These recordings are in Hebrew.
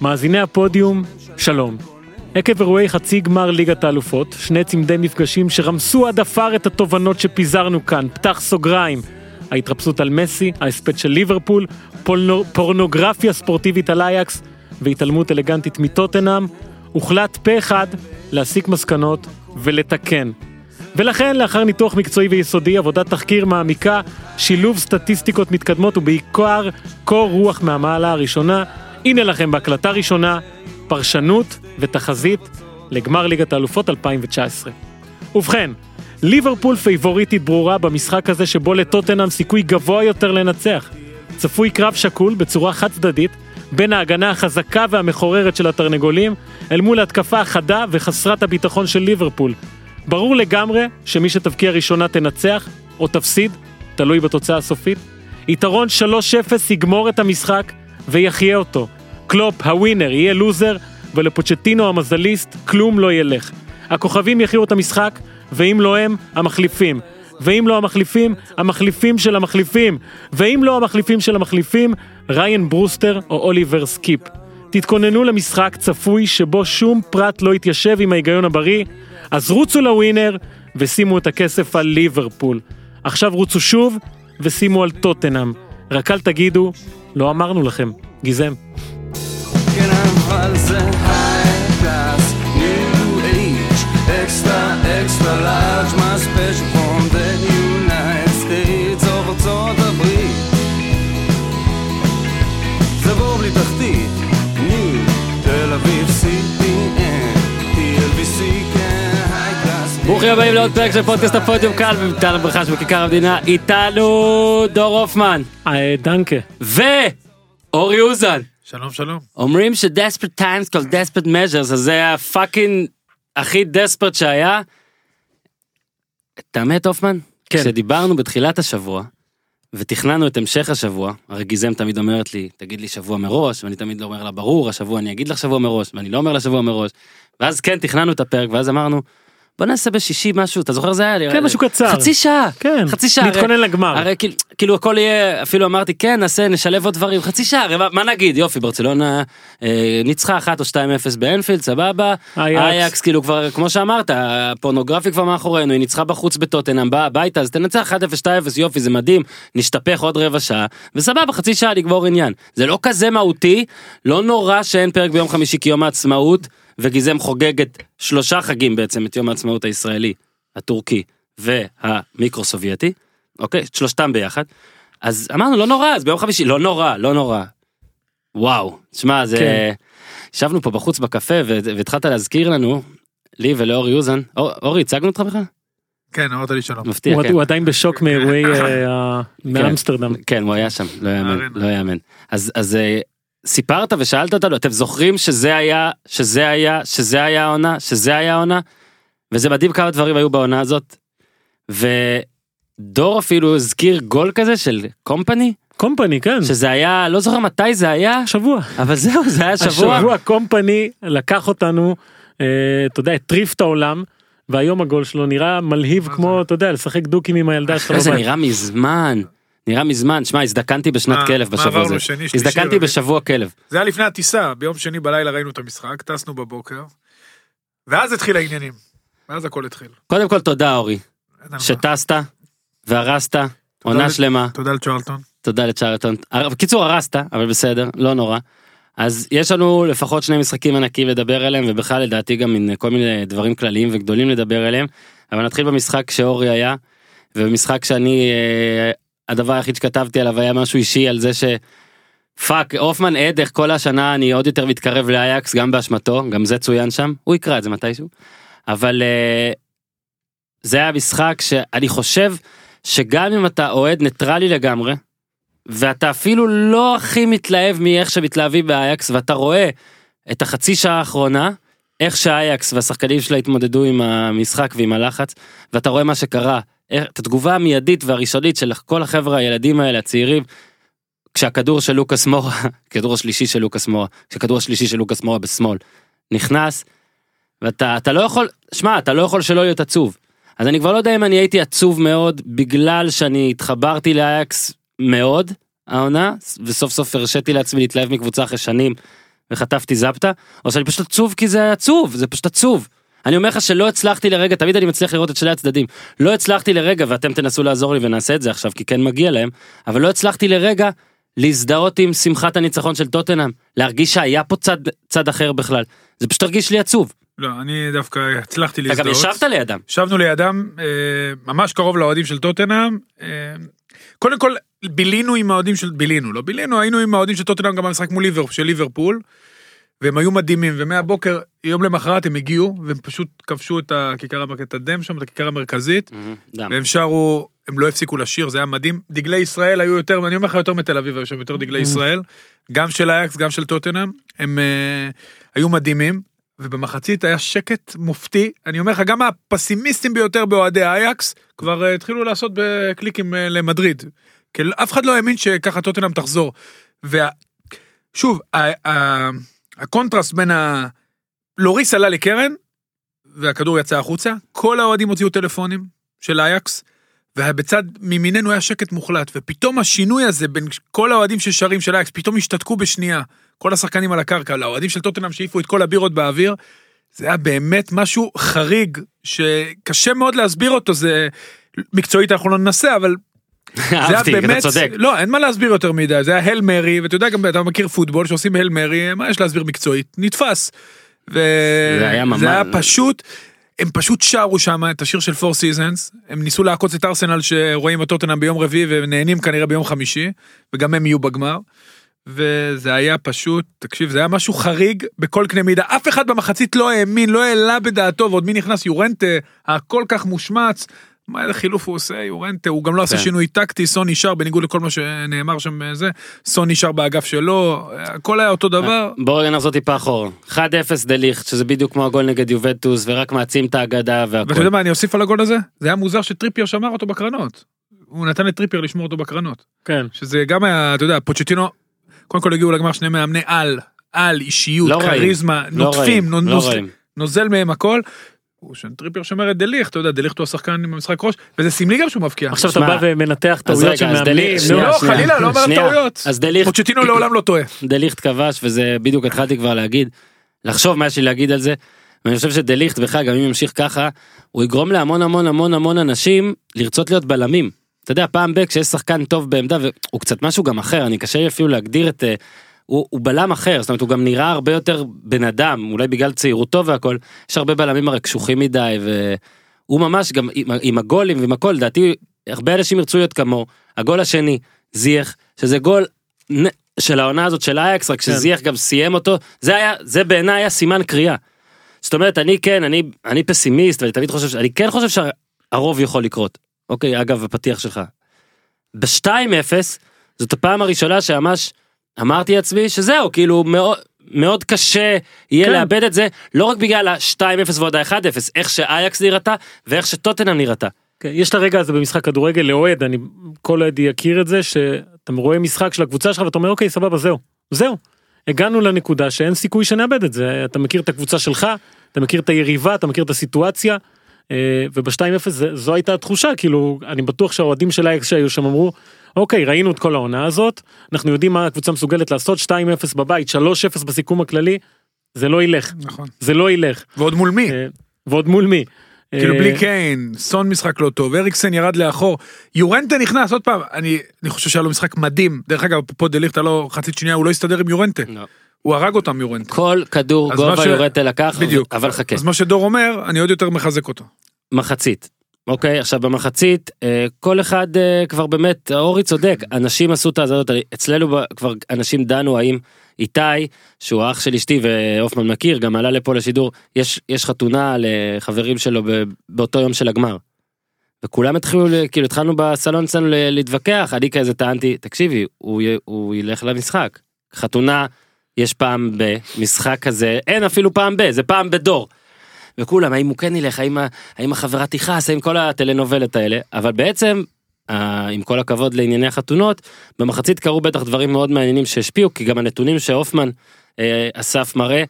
מאזיני הפודיום, שלום. עקב אירועי חצי גמר ליגת האלופות, שני צמדי מפגשים שרמסו עד עפר את התובנות שפיזרנו כאן, פתח סוגריים. ההתרפסות על מסי, ההספד של ליברפול, פולנו, פורנוגרפיה ספורטיבית על אייקס והתעלמות אלגנטית מטוטנאם, הוחלט פה אחד להסיק מסקנות ולתקן. ולכן, לאחר ניתוח מקצועי ויסודי, עבודת תחקיר מעמיקה, שילוב סטטיסטיקות מתקדמות ובעיקר קור רוח מהמעלה הראשונה, הנה לכם בהקלטה ראשונה, פרשנות ותחזית לגמר ליגת האלופות 2019. ובכן, ליברפול פייבוריטית ברורה במשחק הזה שבו לטוטנאם סיכוי גבוה יותר לנצח. צפוי קרב שקול בצורה חד צדדית בין ההגנה החזקה והמחוררת של התרנגולים אל מול התקפה החדה וחסרת הביטחון של ליברפול. ברור לגמרי שמי שתבקיע ראשונה תנצח או תפסיד, תלוי בתוצאה הסופית. יתרון 3-0 יגמור את המשחק ויחיה אותו. קלופ, ה winner, יהיה loser, ולפוצ'טינו המזליסט כלום לא ילך. הכוכבים יחיו את המשחק, ואם לא הם, המחליפים. ואם לא המחליפים, המחליפים של המחליפים. ואם לא המחליפים של המחליפים, ריאן ברוסטר או אוליבר סקיפ. תתכוננו למשחק צפוי שבו שום פרט לא יתיישב עם ההיגיון הבריא, אז רוצו לווינר ושימו את הכסף על ליברפול. עכשיו רוצו שוב ושימו על טוטנאם. רק אל תגידו, לא אמרנו לכם. גיזם. אבל זה high class, new age, extra, extra large, my special from the United States of ארצות הברית. זה בור בלי תחתית, ניו, תל אביב, CPN, TLBC, כן. ברוכים הבאים לעוד פרק של פודקאסט הפודיום כאן במתן הברכה שבכיכר המדינה איתנו דור הופמן אה, דנקה. ואורי אוזן שלום שלום. אומרים ש desperate times called desperate measures אז זה הפאקינג הכי desperate שהיה. את האמת הופמן? כן. כשדיברנו בתחילת השבוע ותכננו את המשך השבוע הרי גיזם תמיד אומרת לי תגיד לי שבוע מראש ואני תמיד אומר לה ברור השבוע אני אגיד לך שבוע מראש ואני לא אומר לה שבוע מראש. ואז כן תכננו את הפרק ואז אמרנו בוא נעשה בשישי משהו אתה זוכר זה היה? לי כן, משהו קצר. חצי שעה. כן, חצי שעה להתכונן הרי- לגמר. הרי כאילו, כאילו הכל יהיה אפילו אמרתי כן נעשה נשלב עוד דברים. חצי שעה הרי מה, מה נגיד? יופי ברצלונה אה, ניצחה 1 או 2-0 באנפילד סבבה. אייקס. אייקס כאילו כבר כמו שאמרת הפורנוגרפי כבר מאחורינו היא ניצחה בחוץ בטוטנאם באה הביתה אז תנצח 1-0 2-0 יופי זה מדהים. נשתפך עוד רבע שעה וסבבה חצי שעה לגמור עניין. זה לא כזה מהותי לא נורא שאין פרק ביום חמישי כי יום העצמאות וגיזם חוגג את שלושה חגים בעצם את יום העצמאות הישראלי הטורקי והמיקרו סובייטי אוקיי את שלושתם ביחד אז אמרנו לא נורא אז ביום חמישי לא נורא לא נורא. וואו תשמע זה כן. ישבנו פה בחוץ בקפה ו- והתחלת להזכיר לנו לי ולאורי אוזן אור- אורי הצגנו אותך בכלל כן, אמרת לי שלום. מפתיע הוא כן. הוא עדיין בשוק מאירועי אה, ה- מאמסטרדם. כן הוא היה שם לא יאמן. לא יאמן אז אז אה, סיפרת ושאלת אותנו אתם זוכרים שזה היה שזה היה שזה היה העונה שזה היה העונה וזה מדהים כמה דברים היו בעונה הזאת. ודור אפילו הזכיר גול כזה של קומפני קומפני, כן. שזה היה לא זוכר מתי זה היה שבוע. אבל זהו זה היה שבוע השבוע קומפני לקח אותנו, אה, אתה יודע, הטריף את העולם, והיום הגול שלו נראה מלהיב כמו, אתה יודע, לשחק דוקים עם הילדה שלך אחי, זה. נראה מזמן נראה מזמן שמע הזדקנתי בשנת מה- כלב בשבוע הזה שני, הזדקנתי? בשבוע כלב זה היה לפני הטיסה, ביום שני בלילה ראינו את המשחק, טסנו בבוקר, ואז התחיל העניינים. ואז הכל התחיל. קודם כל תודה אורי. שטסת והרסת עונה שלמה תודה לצ'רלטון. תודה לצ'רלטון. הר- בקיצור הרסת אבל בסדר לא נורא. אז יש לנו לפחות שני משחקים ענקים לדבר עליהם ובכלל לדעתי גם מין כל מיני דברים כלליים וגדולים לדבר עליהם. אבל נתחיל במשחק שאורי היה ובמשחק שאני אה, הדבר היחיד שכתבתי עליו היה משהו אישי על זה ש... פאק הופמן עד איך כל השנה אני עוד יותר מתקרב לאייקס גם באשמתו גם זה צוין שם הוא יקרא את זה מתישהו. אבל אה, זה היה משחק שאני חושב שגם אם אתה אוהד ניטרלי לגמרי ואתה אפילו לא הכי מתלהב מאיך שמתלהבים באייקס ואתה רואה את החצי שעה האחרונה איך שאייקס והשחקנים שלה התמודדו עם המשחק ועם הלחץ ואתה רואה מה שקרה את התגובה המיידית והראשונית של כל החבר'ה הילדים האלה הצעירים. כשהכדור של לוקאס מורה כדור השלישי של לוקאס מורה כשהכדור השלישי של לוקאס מורה בשמאל נכנס ואתה אתה לא יכול שמע אתה לא יכול שלא להיות עצוב אז אני כבר לא יודע אם אני הייתי עצוב מאוד בגלל שאני התחברתי לאייקס מאוד העונה וסוף סוף הרשיתי לעצמי להתלהב מקבוצה אחרי שנים וחטפתי זפטה, או שאני פשוט עצוב כי זה עצוב, זה פשוט עצוב. אני אומר לך שלא הצלחתי לרגע, תמיד אני מצליח לראות את שני הצדדים. לא הצלחתי לרגע, ואתם תנסו לעזור לי ונעשה את זה עכשיו, כי כן מגיע להם, אבל לא הצלחתי לרגע להזדהות עם שמחת הניצחון של טוטנאם, להרגיש שהיה פה צד, צד אחר בכלל. זה פשוט הרגיש לי עצוב. לא, אני דווקא הצלחתי אתה גם להזדהות. ישבת לידם. ישבנו לידם, אה, ממש קרוב לאוהדים של טוטנאם. אה, קודם כל, בילינו עם האוהדים של... בילינו, לא בילינו, היינו עם האוהדים של טוטנאם גם במשחק מול ליבר, של ליברפול. והם היו מדהימים, ומהבוקר, יום למחרת הם הגיעו, והם פשוט כבשו את הכיכר, את הדם שם, את הכיכר המרכזית. והם שרו, הם לא הפסיקו לשיר, זה היה מדהים. דגלי ישראל היו יותר, אני אומר לך יותר מתל אביב, היו שם יותר דגלי ישראל, גם של אייקס, גם של טוטנאם, הם אה, היו מדהימים, ובמחצית היה שקט מופתי, אני אומר לך, גם הפסימיסטים ביותר באוהדי אייאקס, כבר אה, התחילו לעשות בקליקים אה, למדריד. כי אף אחד לא האמין שככה טוטנאם תחזור. ושוב, הקונטרסט בין ה... לוריס עלה לקרן, והכדור יצא החוצה, כל האוהדים הוציאו טלפונים של אייאקס, ובצד מימיננו היה שקט מוחלט, ופתאום השינוי הזה בין כל האוהדים ששרים של אייאקס, פתאום השתתקו בשנייה, כל השחקנים על הקרקע, לאוהדים של טוטנאם שהעיפו את כל הבירות באוויר, זה היה באמת משהו חריג, שקשה מאוד להסביר אותו, זה מקצועית אנחנו לא ננסה, אבל זה היה אהבתי, אתה באמת, צודק. לא, אין מה להסביר יותר מדי, זה היה Hail Mary, ואתה יודע גם, אתה מכיר פוטבול שעושים Hail Mary, מה יש להסביר מקצועית? נתפס. זה היה ממש- וזה היה פשוט, הם פשוט שרו שם את השיר של Four Seasons, הם ניסו לעקוץ את ארסנל שרואים את טוטנאם ביום רביעי ונהנים כנראה ביום חמישי, וגם הם יהיו בגמר. וזה היה פשוט, תקשיב, זה היה משהו חריג בכל קנה מידה, אף אחד במחצית לא האמין, לא העלה בדעתו, ועוד מי נכנס יורנטה, הכל כך מושמץ, מה איזה חילוף הוא עושה, יורנטה, הוא גם לא עשה כן. שינוי טקטי, סון נשאר, בניגוד לכל מה שנאמר שם זה, סון נשאר באגף שלו, הכל היה אותו דבר. בואו רגע נחזור טיפה אחורה. 1-0 דליכט, שזה בדיוק כמו הגול נגד יובנטוס, ורק מעצים את האגדה ואתה יודע והכל. מה אני אוסיף על הגול הזה? זה היה מוזר שטריפייר שמר אותו בקרנות. הוא נתן לטריפייר לשמור אותו בקרנות. כן. שזה גם היה, אתה יודע, פוצ'טינו, קודם כל הגיעו לגמר שני מאמני על, על, אישיות, לא. כריזמה, לא נוטפים, לא. נוזל מהם הכל. הוא שטריפייר שומר את דליכט, אתה יודע, דליכט הוא השחקן עם המשחק ראש, וזה סמלי גם שהוא מבקיע. עכשיו אתה בא ומנתח טעויות של מאמנים. לא. חלילה, לא אומר. טעויות. אז דליכט, פוצ'טינו לעולם לא טועה. דליכט כבש, וזה בדיוק התחלתי כבר להגיד, לחשוב מה יש לי להגיד על זה. ואני חושב שדליכט בכלל, גם אם ימשיך ככה, הוא יגרום להמון המון המון המון אנשים לרצות להיות בלמים. אתה יודע, פעם ב, כשיש שחקן טוב בעמדה, והוא קצת משהו גם אחר, אני קשה לי אפילו להגדיר את... הוא, הוא בלם אחר, זאת אומרת, הוא גם נראה הרבה יותר בן אדם, אולי בגלל צעירותו והכל, יש הרבה בלמים הרי קשוחים מדי, והוא ממש גם עם, עם הגולים ועם הכל, לדעתי, הרבה אנשים ירצו להיות כמוהו. הגול השני, זייח, שזה גול של העונה הזאת של אייקס, רק שזייח גם סיים אותו, זה היה, זה בעיניי היה סימן קריאה. זאת אומרת, אני כן, אני, אני פסימיסט, ואני תמיד חושב, ש- אני כן חושב שהרוב יכול לקרות. אוקיי, אגב, הפתיח שלך. ב-2-0, זאת הפעם הראשונה שממש אמרתי לעצמי שזהו, כאילו מאוד, מאוד קשה יהיה כן. לאבד את זה, לא רק בגלל ה-2-0 ועוד ה-1-0, איך שאייקס נראתה ואיך שטוטנאם נראתה. כן, יש את הרגע הזה במשחק כדורגל לאוהד, אני, כל אוהד יכיר את זה, שאתה רואה משחק של הקבוצה שלך ואתה אומר אוקיי סבבה זהו, זהו. הגענו לנקודה שאין סיכוי שנאבד את זה, אתה מכיר את הקבוצה שלך, אתה מכיר את היריבה, אתה מכיר את הסיטואציה, אה, וב-2-0 זה- זו הייתה התחושה, כאילו, אני בטוח שהאוהדים של אייקס שהיו שם אמרו, אוקיי, ראינו את כל העונה הזאת, אנחנו יודעים מה הקבוצה מסוגלת לעשות, 2-0 בבית, 3-0 בסיכום הכללי, זה לא ילך, נכון. זה לא ילך. ועוד מול מי? אה, ועוד מול מי? כאילו אה, בלי קיין, סון משחק לא טוב, אריקסן ירד לאחור, יורנטה נכנס עוד פעם, אני, אני חושב שהיה לו משחק מדהים, דרך אגב, פה דליכט לא חצית שנייה, הוא לא הסתדר עם יורנטה, הוא הרג אותם יורנטה. כל כדור גובה ש- יורטה לקח, בדיוק. אבל חכה. אז מה שדור אומר, אני עוד יותר מחזק אותו. מחצית. אוקיי, עכשיו במחצית, אה, כל אחד אה, כבר באמת, אורי צודק, אנשים עשו את ההזדות, אצלנו כבר אנשים דנו האם איתי, שהוא האח של אשתי והופמן מכיר, גם עלה לפה לשידור, יש, יש חתונה לחברים שלו באותו יום של הגמר. וכולם התחילו, כאילו התחלנו בסלון אצלנו להתווכח, אני כזה טענתי, תקשיבי, הוא, הוא ילך למשחק. חתונה, יש פעם במשחק כזה, אין אפילו פעם ב, זה פעם בדור. וכולם, האם הוא כן ילך, האם, האם החברה תכעס, האם כל הטלנובלת האלה, אבל בעצם, אה, עם כל הכבוד לענייני החתונות, במחצית קרו בטח דברים מאוד מעניינים שהשפיעו, כי גם הנתונים שהופמן אה, אסף מראה,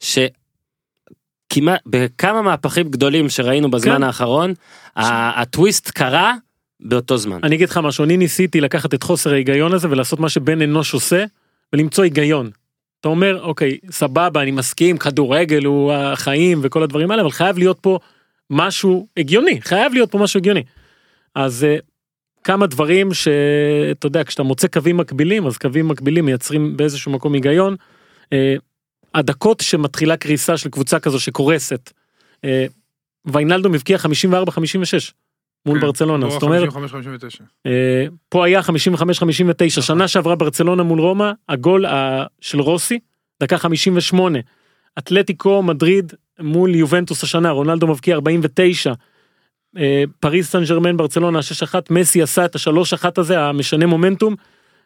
שכמעט, בכמה מהפכים גדולים שראינו בזמן כן. האחרון, ה- הטוויסט קרה באותו זמן. אני אגיד לך משהו, אני ניסיתי לקחת את חוסר ההיגיון הזה ולעשות מה שבן אנוש עושה ולמצוא היגיון. אתה אומר אוקיי סבבה אני מסכים כדורגל הוא החיים וכל הדברים האלה אבל חייב להיות פה משהו הגיוני חייב להיות פה משהו הגיוני. אז אה, כמה דברים שאתה יודע כשאתה מוצא קווים מקבילים אז קווים מקבילים מייצרים באיזשהו מקום היגיון. אה, הדקות שמתחילה קריסה של קבוצה כזו שקורסת. אה, ויינלדום הבקיע 54 56 מול כן, ברצלונה זאת אומרת 55-59. אה, פה היה 55-59 שנה שעברה ברצלונה מול רומא הגול ה- של רוסי דקה 58 אתלטיקו מדריד מול יובנטוס השנה רונלדו מבקיע 49 אה, פריס סן ג'רמן ברצלונה 6-1 מסי עשה את ה-3-1 הזה המשנה מומנטום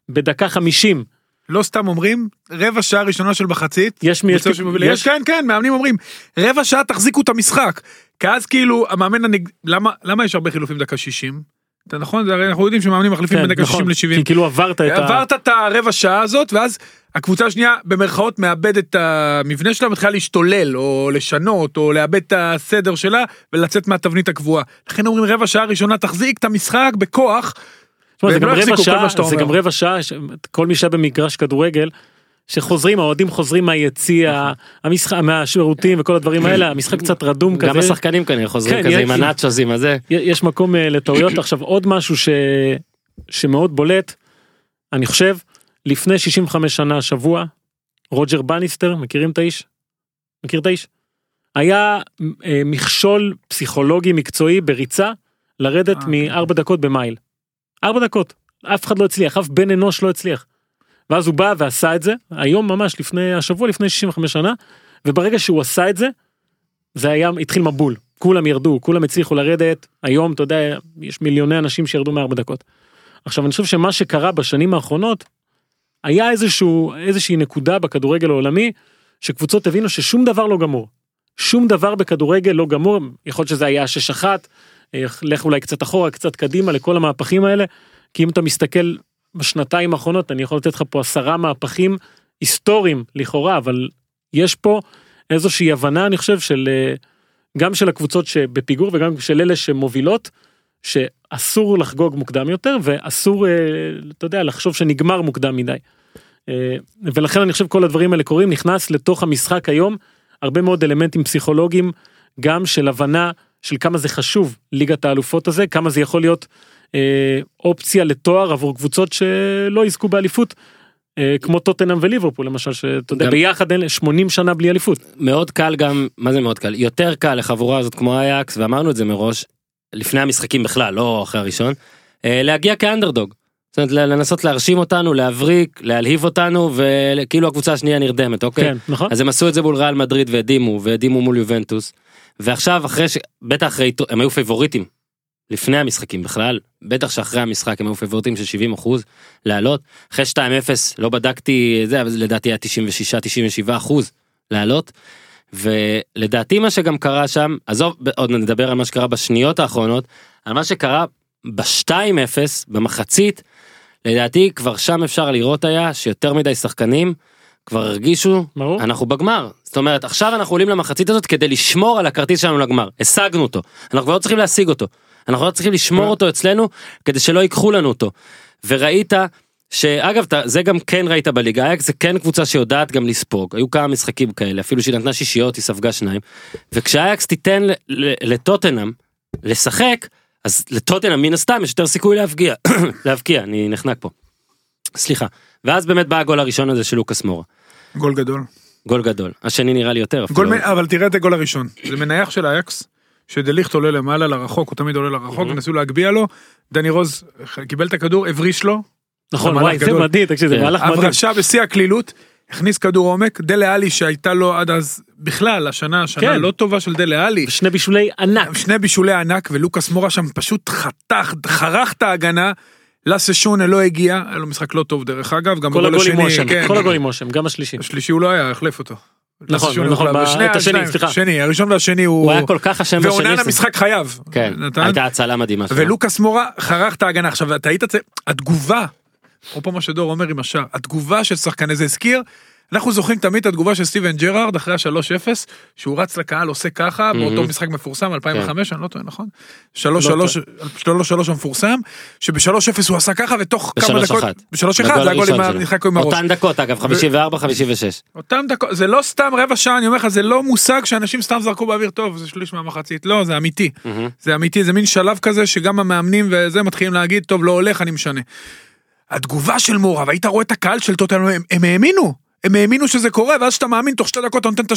בדקה 50 לא סתם אומרים רבע שעה ראשונה של מחצית. יש מי יש שמובילה. יש כן כן מאמנים אומרים רבע שעה תחזיקו את המשחק. כי אז כאילו המאמן הנג... למה למה יש הרבה חילופים דקה 60? אתה נכון הרי אנחנו יודעים שמאמנים מחליפים כן, בין דקה נכון, 60 ל-70. כי כאילו עברת את ה... עברת את הרבע שעה הזאת ואז הקבוצה השנייה במרכאות מאבדת את המבנה שלה מתחילה להשתולל או לשנות או לאבד את הסדר שלה ולצאת מהתבנית הקבועה. לכן אומרים רבע שעה ראשונה תחזיק את המשחק בכוח. תשמע, זה והם גם לא רבע שעה זה. גם רבע שעה כל מי שהיה במגרש כדורגל. שחוזרים האוהדים חוזרים מהיציע המשחק מהשירותים וכל הדברים האלה המשחק קצת רדום גם כזה השחקנים כנראה חוזרים כן, כזה עם הנאצ'וז עם הזה. יש מקום אה, לטעויות עכשיו עוד משהו ש... שמאוד בולט אני חושב לפני 65 שנה השבוע רוג'ר בניסטר מכירים את האיש? מכיר את האיש? היה אה, מכשול פסיכולוגי מקצועי בריצה לרדת אה, כן. מארבע דקות במייל. ארבע דקות אף אחד לא הצליח אף בן אנוש לא הצליח. ואז הוא בא ועשה את זה היום ממש לפני השבוע לפני 65 שנה וברגע שהוא עשה את זה זה היה התחיל מבול כולם ירדו כולם הצליחו לרדת היום אתה יודע יש מיליוני אנשים שירדו מארבע דקות. עכשיו אני חושב שמה שקרה בשנים האחרונות היה איזשהו איזושהי נקודה בכדורגל העולמי שקבוצות הבינו ששום דבר לא גמור. שום דבר בכדורגל לא גמור יכול להיות שזה היה 6-1 אה, לך אולי קצת אחורה קצת קדימה לכל המהפכים האלה כי אם אתה מסתכל בשנתיים האחרונות אני יכול לתת לך פה עשרה מהפכים היסטוריים לכאורה אבל יש פה איזושהי הבנה אני חושב של אה, גם של הקבוצות שבפיגור וגם של אלה שמובילות שאסור לחגוג מוקדם יותר ואסור אה, אתה יודע לחשוב שנגמר מוקדם מדי. אה, ולכן אני חושב כל הדברים האלה קורים נכנס לתוך המשחק היום הרבה מאוד אלמנטים פסיכולוגיים גם של הבנה של כמה זה חשוב ליגת האלופות הזה כמה זה יכול להיות אופציה לתואר עבור קבוצות שלא יזכו באליפות. אה, כמו טוטנאם וליברפול למשל שאתה יודע ביחד אין 80 שנה בלי אליפות. מאוד קל גם מה זה מאוד קל יותר קל לחבורה הזאת כמו אייקס ואמרנו את זה מראש לפני המשחקים בכלל לא אחרי הראשון אה, להגיע כאנדרדוג. זאת אומרת לנסות להרשים אותנו להבריק להלהיב אותנו וכאילו הקבוצה השנייה נרדמת אוקיי כן נכון. אז הם עשו את זה מול ריאל מדריד והדהימו והדהימו מול יובנטוס ועכשיו אחרי ש... בטח אחרי הם היו פייבוריטים לפני המשחקים בכלל בטח שאחרי המשחק הם היו פייבוריטים של 70 אחוז לעלות. אחרי 2-0 לא בדקתי זה אבל לדעתי היה 96-97 אחוז לעלות. ולדעתי מה שגם קרה שם עזוב עוד נדבר על מה שקרה בשניות האחרונות על מה שקרה ב-2-0 במחצית לדעתי כבר שם אפשר לראות היה שיותר מדי שחקנים כבר הרגישו ברור. אנחנו בגמר זאת אומרת עכשיו אנחנו עולים למחצית הזאת כדי לשמור על הכרטיס שלנו לגמר. השגנו אותו. אנחנו כבר לא צריכים להשיג אותו אנחנו לא צריכים לשמור אותו אצלנו כדי שלא ייקחו לנו אותו. וראית שאגב זה גם כן ראית בליגה. אייקס זה כן קבוצה שיודעת גם לספוג. היו כמה משחקים כאלה אפילו שהיא נתנה שישיות היא ספגה שניים. וכשאייקס תיתן לטוטנאם לשחק אז לטוטנאם מן הסתם יש יותר סיכוי להבקיע להבקיע. אני נחנק פה. סליחה. ואז באמת בא הגול הראשון הזה של לוקאס מורה. גול גדול. גול גדול. השני נראה לי יותר גול אבל תראה את הגול הראשון. זה מנייח של אייקס שדליכט עולה למעלה לרחוק הוא תמיד עולה לרחוק ניסו להגביה לו דני רוז קיבל את הכדור הבריש לו נכון וואי זה. מדהים תקשיב זה כן. מהלך מדהים. הברשה בשיא הקלילות הכניס כדור עומק דלה עלי שהייתה לו עד אז בכלל השנה שנה כן. לא טובה של דלה עלי שני בישולי ענק. שני בישולי ענק ולוקאס מורה שם פשוט חתך חרך את ההגנה. לאסה שונה לא הגיע היה לו משחק לא טוב דרך אגב גם כל הגולים השני, מושם, כן. כל הגולים מושם, גם השלישי. השלישי הוא לא היה החלף אותו. נכון, נכון, את השני, סליחה. שני הראשון והשני הוא הוא היה כל כך אשם ועונה למשחק חייב. כן נתן? הייתה הצלה מדהימה. ולוקאס מורה חרך את ההגנה עכשיו אתה היית התגובה. אפרופו מה שדור אומר עם השער התגובה של שחקני זה הזכיר אנחנו זוכרים תמיד את התגובה של סטיבן ג'רארד אחרי ה-3-0, שהוא רץ לקהל עושה ככה, באותו משחק מפורסם, 2005, אני לא טועה, נכון? 3-3, 3-3 המפורסם, שב-3-0 הוא עשה ככה, ותוך כמה דקות, אחת. ב-3-1, בגול זה הגול הראשון עם הראש. אותן דקות אגב 54 56 אותם דקות, זה לא סתם רבע שעה, אני אומר לך, זה לא מושג שאנשים סתם זרקו באוויר טוב, זה שליש מהמחצית, לא, זה אמיתי. זה אמיתי, זה מין שלב כזה שגם המאמנים וזה מתחילים להגיד, טוב, לא הולך, אני משנה. התגובה של מורה, והיית רואה את הקהל של טוטנאם, הם, הם האמינו, הם האמינו שזה קורה, ואז שאתה מאמין, תוך שתי דקות אתה נותן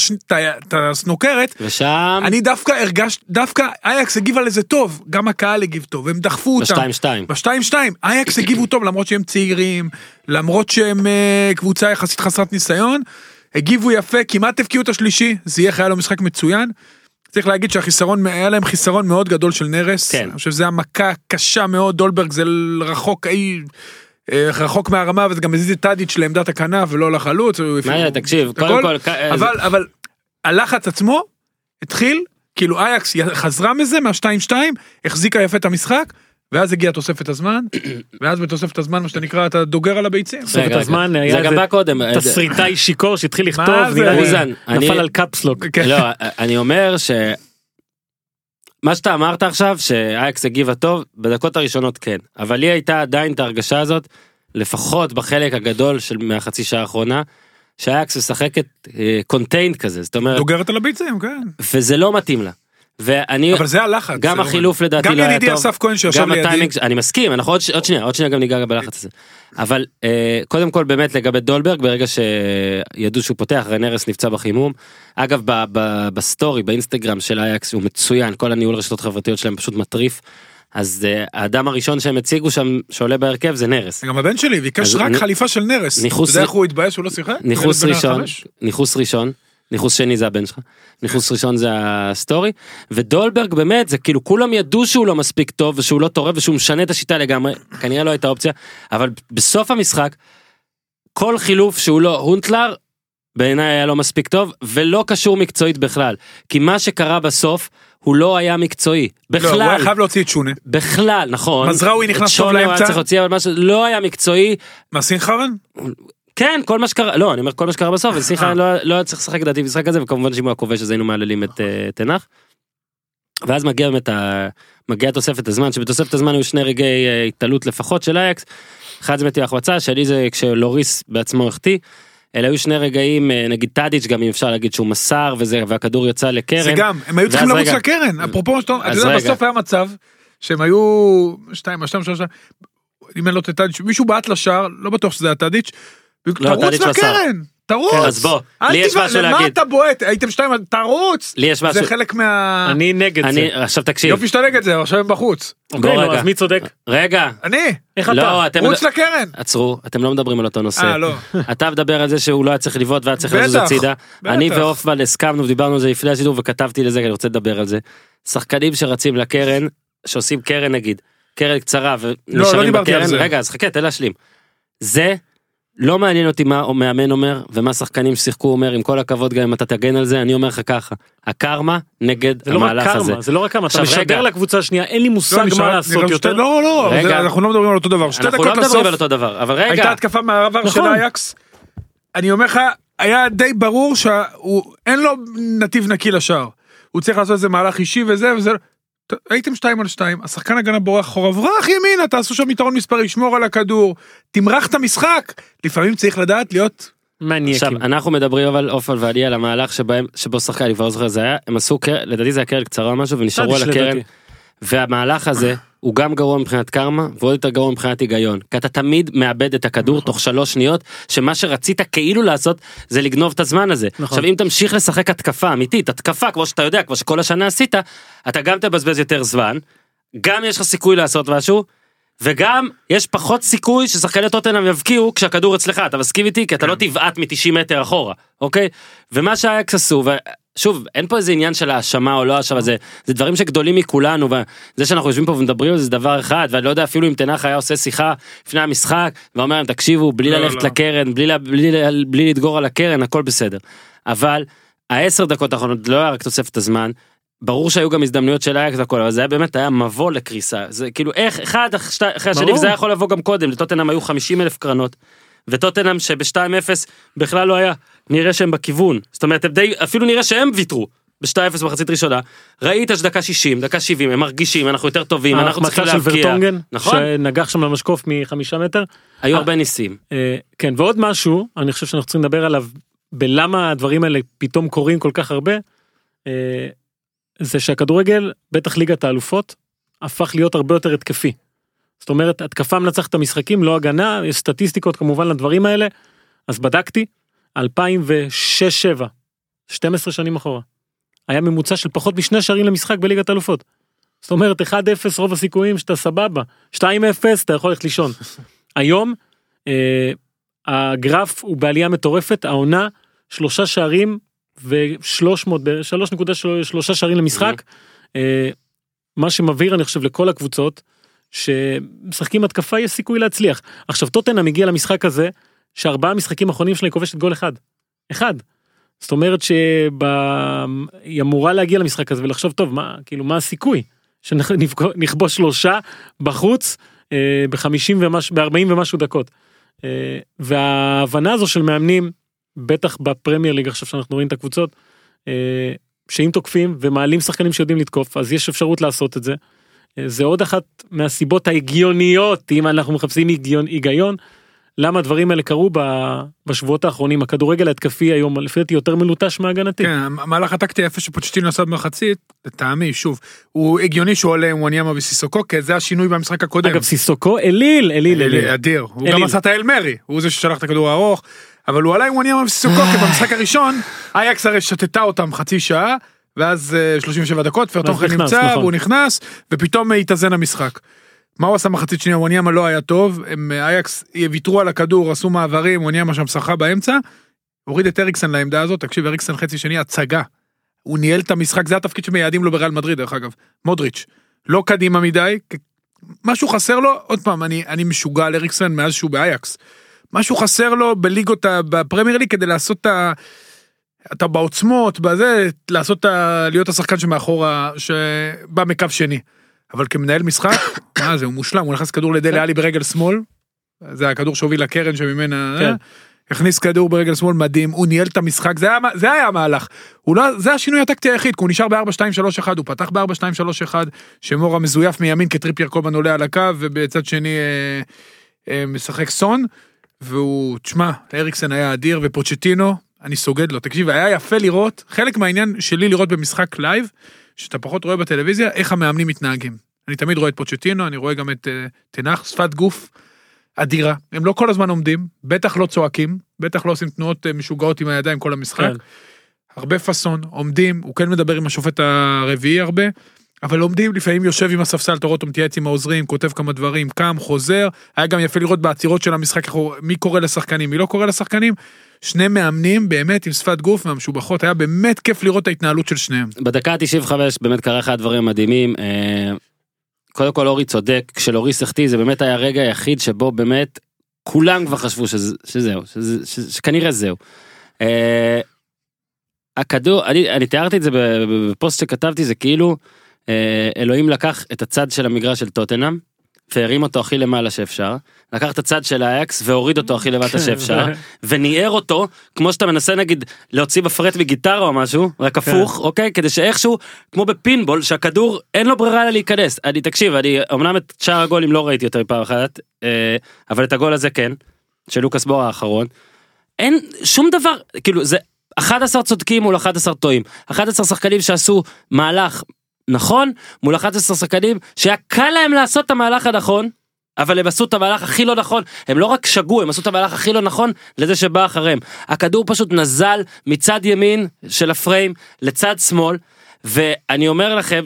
את הסנוקרת, ושם אני דווקא הרגשתי, דווקא אייקס הגיבה לזה טוב, גם הקהל הגיב טוב, הם דחפו אותם. בשתיים שתיים בשתיים שתיים, אייקס הגיבו טוב למרות שהם צעירים, למרות שהם אה, קבוצה יחסית חסרת ניסיון, הגיבו יפה, כמעט הבקיעו את השלישי, זייח היה לו משחק מצוין. צריך להגיד שהחיסרון, היה להם חיסרון מאוד גדול של נרס, כן. אני חושב שזה המכה קשה מאוד, דולברג זה רחוק, אי, רחוק מהרמה וזה גם הזיז את טאדיץ' לעמדת הכנף ולא לחלוץ. מה, תקשיב, את קודם. כל, אבל, אבל הלחץ עצמו התחיל, כאילו אייקס חזרה מזה מה-2-2, החזיקה יפה את המשחק, ואז הגיעה תוספת הזמן, ואז בתוספת הזמן, מה שנקרא, אתה דוגר על הביצים. תוספת הזמן. היה זה גם איזה בא קודם אה, תסריטאי שיכור שהתחיל לכתוב? נראה לי נפל על caps lock. כן. לא, אני אומר ש... מה שאתה אמרת עכשיו, שאייאקס הגיבה טוב, בדקות הראשונות כן. אבל לי הייתה עדיין את ההרגשה הזאת, לפחות בחלק הגדול של מהחצי שעה האחרונה, שאייאקס משחקת contained כזה, זאת אומרת, דוגרת על הביצים, כן. וזה לא מתאים לה. ואני, אבל זה הלחץ. גם זה החילוף לא- לדעתי גם לא היה ידידי טוב. אסף כהן שישב גם לידי, הטיימינג, אני מסכים, אנחנו עוד, עוד שנייה, עוד שנייה גם ניגע בלחץ הזה. אבל אה, קודם כל באמת לגבי דולברג, ברגע שידעו שהוא פותח, הרי נרס נפצע בחימום. אגב, ב, ב, ב story, באינסטגרם של אייאקס הוא מצוין, כל הניהול רשתות חברתיות שלהם פשוט מטריף. אז אה, האדם הראשון שהם הציגו שם, שעולה בהרכב, זה נרס. גם הבן שלי ביקש רק אני- חליפה של נרס. ניחוס אתה יודע איך הוא התבאס שהוא לא שיחק? ניחוס ראשון. ניחוס ראשון, ניחוס שני זה הבן שלך, ניחוס ראשון זה ה story, ודולברג באמת זה כאילו כולם ידעו שהוא לא מספיק טוב ושהוא לא טורף ושהוא משנה את השיטה לגמרי, כנראה לא הייתה אופציה, אבל בסוף המשחק, כל חילוף שהוא לא הונטלר, בעיניי היה לא מספיק טוב ולא קשור מקצועית בכלל, כי מה שקרה בסוף הוא לא היה מקצועי, לא, הוא היה בכלל, חייב להוציא את שונה. בכלל, נכון, מזראוי נכנס טוב לאמצע. צריך להוציא, אבל משהו לא היה מקצועי, מה סינכרן? כן כל מה שקרה לא אני אומר כל מה שקרה בסוף וסליחה אה. לא לא היה צריך לשחק לדעתי במשחק הזה וכמובן שאם הוא היה כובש אז היינו מהללים את אה, תנח. ואז מגיע באמת ה... מגיע תוספת הזמן שבתוספת הזמן היו שני רגעי אה, התעלות לפחות של אייקס. אחד זה באמת החמצה שלי זה כשלוריס בעצמו החטיא. אלה היו שני רגעים אה, נגיד טאדיץ' גם אם אפשר להגיד שהוא מסר וזה והכדור יצא לקרן. זה גם, הם היו צריכים לרוץ. לקרן. אפרופו, שאתה- אתה אז יודע. בסוף היה מצב שהם היו שתיים, שתיים, שלוש, אם אני לא טועה, מישהו בעט לשער, לא בטוח שזה היה טאדיץ', תרוץ טאדיץ' מסר. לקרן, תרוץ. כן, אז בוא, לי אל יש משהו למה להגיד. אתה בועט? הייתם שתיים, תרוץ. לי יש זה משהו. חלק מה... אני נגד אני זה. עכשיו תקשיב. יופי שאתה נגד זה, עכשיו הם בחוץ. בוא אוקיי, רגע. אז מי צודק? רגע. אני, איך אתה? לא אתם רוץ לקרן. עצרו אתם לא מדברים על אותו נושא. אה, לא. אתה מדבר על זה שהוא לא היה צריך לבעוט והיה צריך לזוז הצידה. בטח. אני והופמן הסכמנו ודיברנו על זה לפני השידור וכתבתי לזה כי אני רוצה לדבר על זה. שחקנים שרצים לקרן שעושים קרן נגיד קרן קצרה לא ונשארים דיברתי על בקרן זה. רגע אז חכה תן להשלים. זה לא מעניין אותי מה מאמן אומר ומה שחקנים ששיחקו אומר עם כל הכבוד גם אם אתה תגן על זה אני אומר לך ככה הקרמה נגד זה לא רק המהלך הזה. קרמה, זה לא רק קרמה, אתה. משדר לקבוצה השנייה, אין לי לא, מושג אני מה לעשות אני יותר. שתי- לא, לא, רגע. זה- אנחנו לא מדברים על אותו דבר. שתי אנחנו דקות לא מדברים לסוף, על אותו דבר אבל הייתה רגע התקפה מהעבר של נכון. אייקס. אני אומר לך, היה די ברור שאין לו נתיב נקי לשער. הוא צריך לעשות איזה מהלך אישי וזה וזה. הייתם שתיים על שתיים, השחקן הגנה בורח אחורה, ברח ימינה, תעשו שם יתרון מספרי, שמור על הכדור, תמרח את המשחק. לפעמים צריך לדעת להיות... מניאקים. עכשיו אנחנו מדברים אבל אופל ואני על המהלך שבהם שבו שחקן אני כבר לא זוכר זה היה הם עשו קרן לדעתי זה היה קרן קצרה או משהו ונשארו על הקרן. והמהלך הזה הוא גם גרוע מבחינת קרמה ועוד יותר גרוע מבחינת היגיון. כי אתה תמיד מאבד את הכדור תוך שלוש שניות שמה שרצית כאילו לעשות זה לגנוב את הזמן הזה. נכון. עכשיו אם תמשיך לשחק התקפה אמיתית התקפה כמו שאתה יודע כמו שכל השנה עשית אתה גם תבזבז יותר זמן גם יש לך סיכוי לעשות משהו. וגם יש פחות סיכוי ששחקני טוטנאם יבקיעו כשהכדור אצלך. אתה מסכים איתי? כי אתה לא תבעט מ-90 מטר אחורה אוקיי? ומה שהאקס עשו ושוב אין פה איזה עניין של האשמה או לא האשמה זה זה דברים שגדולים מכולנו וזה שאנחנו יושבים פה ומדברים על זה דבר אחד ואני לא יודע אפילו אם תנח היה עושה שיחה לפני המשחק ואומר להם תקשיבו בלי לא, ללכת לא. לקרן בלי בלי לה- בלי לדגור על הקרן הכל בסדר אבל העשר דקות האחרונות לא היה רק תוספת הזמן. ברור שהיו גם הזדמנויות של אייקס והכל אבל זה היה באמת היה מבוא לקריסה זה כאילו איך אחד אחרי השני. וזה היה יכול לבוא גם קודם לטוטנאם היו 50 אלף קרנות. וטוטנאם שב-2-0 בכלל לא היה, נראה שהם בכיוון. זאת אומרת, די, אפילו נראה שהם ויתרו. ב-2-0 במחצית ראשונה, ראית שדקה 60, דקה 70, הם מרגישים, אנחנו יותר טובים, אנחנו צריכים ההחמצה של להבקיע. ורטונגן, נכון, שנגח שם למשקוף מחמישה מטר. היו אה. הרבה ניסים. אה, כן, ועוד משהו, אני חושב שאנחנו צריכים לדבר עליו, בלמה הדברים האלה פתאום קורים כל כך הרבה, אה, זה שהכדורגל, בטח ליגת האלופות, הפך להיות הרבה יותר התקפי. זאת אומרת, התקפה מנצחת המשחקים, לא הגנה, יש סטטיסטיקות כמובן לדברים האלה, אז בדקתי, 2006-2007, 12 שנים אחורה, היה ממוצע של פחות משני שערים למשחק בליגת האלופות. זאת אומרת, 1-0 רוב הסיכויים שאתה סבבה, 2-0 אתה יכול ללכת לישון. היום, אה, הגרף הוא בעלייה מטורפת, העונה, שלושה שערים ו-300, 3.3 שערים למשחק, אה, מה שמבהיר אני חושב לכל הקבוצות, שמשחקים התקפה יש סיכוי להצליח. עכשיו טוטנאם הגיע למשחק הזה, שארבעה משחקים אחרונים שלה היא כובשת גול אחד. אחד. זאת אומרת שהיא אמורה להגיע למשחק הזה ולחשוב טוב מה כאילו מה הסיכוי שנכבוש שלושה בחוץ אה, בחמישים ומשהו בארבעים ומשהו דקות. אה, וההבנה הזו של מאמנים בטח בפרמייר ליג עכשיו שאנחנו רואים את הקבוצות אה, שאם תוקפים ומעלים שחקנים שיודעים לתקוף אז יש אפשרות לעשות את זה. אה, זה עוד אחת מהסיבות ההגיוניות אם אנחנו מחפשים היגיון, היגיון למה הדברים האלה קרו ב- בשבועות האחרונים הכדורגל ההתקפי היום לפי דעתי יותר מלוטש מהגנתי. כן, המהלך הטקטי היפה שפוצ'טינו עשה במחצית, לטעמי, שוב, הוא הגיוני שהוא עולה עם וואניאמה וסיסוקו, כי זה השינוי במשחק הקודם. אגב סיסוקו אליל אליל אליל. אדיר, הוא אליל. גם עשה את האל מרי, הוא זה ששלח את הכדור הארוך, אבל הוא עלה עם וואניאמה וסיסוקו, כי במשחק הראשון, אייקס הרי שתתה אותם חצי שעה, ואז אה, 37 דקות, פרטוכן נכנס, נמצא, נכון. והוא נכנס, ופתאום אה, התאזן המשחק. מה הוא עשה מחצית שנייה, וואניאמה לא היה טוב, הם אה, אייקס ויתרו על הכדור, עשו מעברים, וואניאמה שם שחה באמצע, הוריד את אריקסן לעמדה הזאת, תקשיב, אריקסן חצי שני הצגה. הוא ניהל את המשחק, זה התפקיד שמייעדים לו בריאל מדריד, דרך אגב. מודריץ', לא קדימה מדי, משהו חסר לו, עוד פעם, אני, אני משוגע על אריקסן מאז שהוא באייקס. משהו חסר לו בליגות, בפרמייר ליג כדי לעשות את ה... אתה בעוצמות, בזה, לעשות את ה... להיות השחקן שמאחורה, שבא מקו שני. אבל כמנהל משחק, מה זה, הוא מושלם, הוא נכנס כדור לדלה עלי ברגל שמאל, זה הכדור שהוביל לקרן שממנה, כן. הכניס כדור ברגל שמאל מדהים, הוא ניהל את המשחק, זה היה, זה היה המהלך. הוא לא, זה השינוי הטקטי היחיד, כי הוא נשאר ב-4-2-3-1, הוא פתח ב-4-2-3-1, שמורה מזויף מימין כטריפייר הזמן עולה על הקו, ובצד שני אה, אה, משחק סון, והוא, תשמע, אריקסן היה אדיר, ופוצ'טינו, אני סוגד לו, תקשיב, היה יפה לראות, חלק מהעניין שלי לראות במשחק live, שאתה פחות רואה בטלוויזיה, איך המאמנים מתנהגים. אני תמיד רואה את פוצ'טינו, אני רואה גם את אה, תנח, שפת גוף אדירה, הם לא כל הזמן עומדים, בטח לא צועקים, בטח לא עושים תנועות אה, משוגעות עם הידיים כל המשחק. כן. הרבה פאסון, עומדים, הוא כן מדבר עם השופט הרביעי הרבה, אבל עומדים, לפעמים יושב עם הספסל, אתה רואה אותו מתייעץ עם העוזרים, כותב כמה דברים, קם, חוזר, היה גם יפה לראות בעצירות של המשחק, מי קורא לשחקנים, מי לא קורא לשחקנים, שני מאמנים באמת עם שפת גוף מהמשובחות, היה באמת כיף לראות את ההתנהלות של שניהם. בדקה ה-95 באמת קרה אחד הדברים המדהימים. אה, קודם כל אורי צודק, כשלוריס החטיא זה באמת היה הרגע היחיד שבו באמת כולם כבר חשבו שזה, שזהו, שזה, ש, שכנראה זהו. אה, הכדור, אני, אני תיארתי את זה בפוסט שכתבתי, זה כאילו אלוהים לקח את הצד של המגרש של טוטנאם, והרים אותו הכי למעלה שאפשר, לקח את הצד של האקס והוריד אותו הכי למטה שאפשר, וניער אותו כמו שאתה מנסה נגיד להוציא בפרט מגיטרה או משהו רק הפוך אוקיי? כדי שאיכשהו כמו בפינבול שהכדור אין לו ברירה אלא להיכנס. אני תקשיב אני אמנם את שאר הגולים לא ראיתי יותר מפעם אחת אה, אבל את הגול הזה כן של לוקאס בור האחרון. אין שום דבר כאילו זה 11 צודקים מול 11 טועים. 11 שחקנים שעשו מהלך נכון מול 11 שחקנים שהיה קל להם לעשות את המהלך הנכון אבל הם עשו את המהלך הכי לא נכון הם לא רק שגו הם עשו את המהלך הכי לא נכון לזה שבא אחריהם הכדור פשוט נזל מצד ימין של הפריים לצד שמאל ואני אומר לכם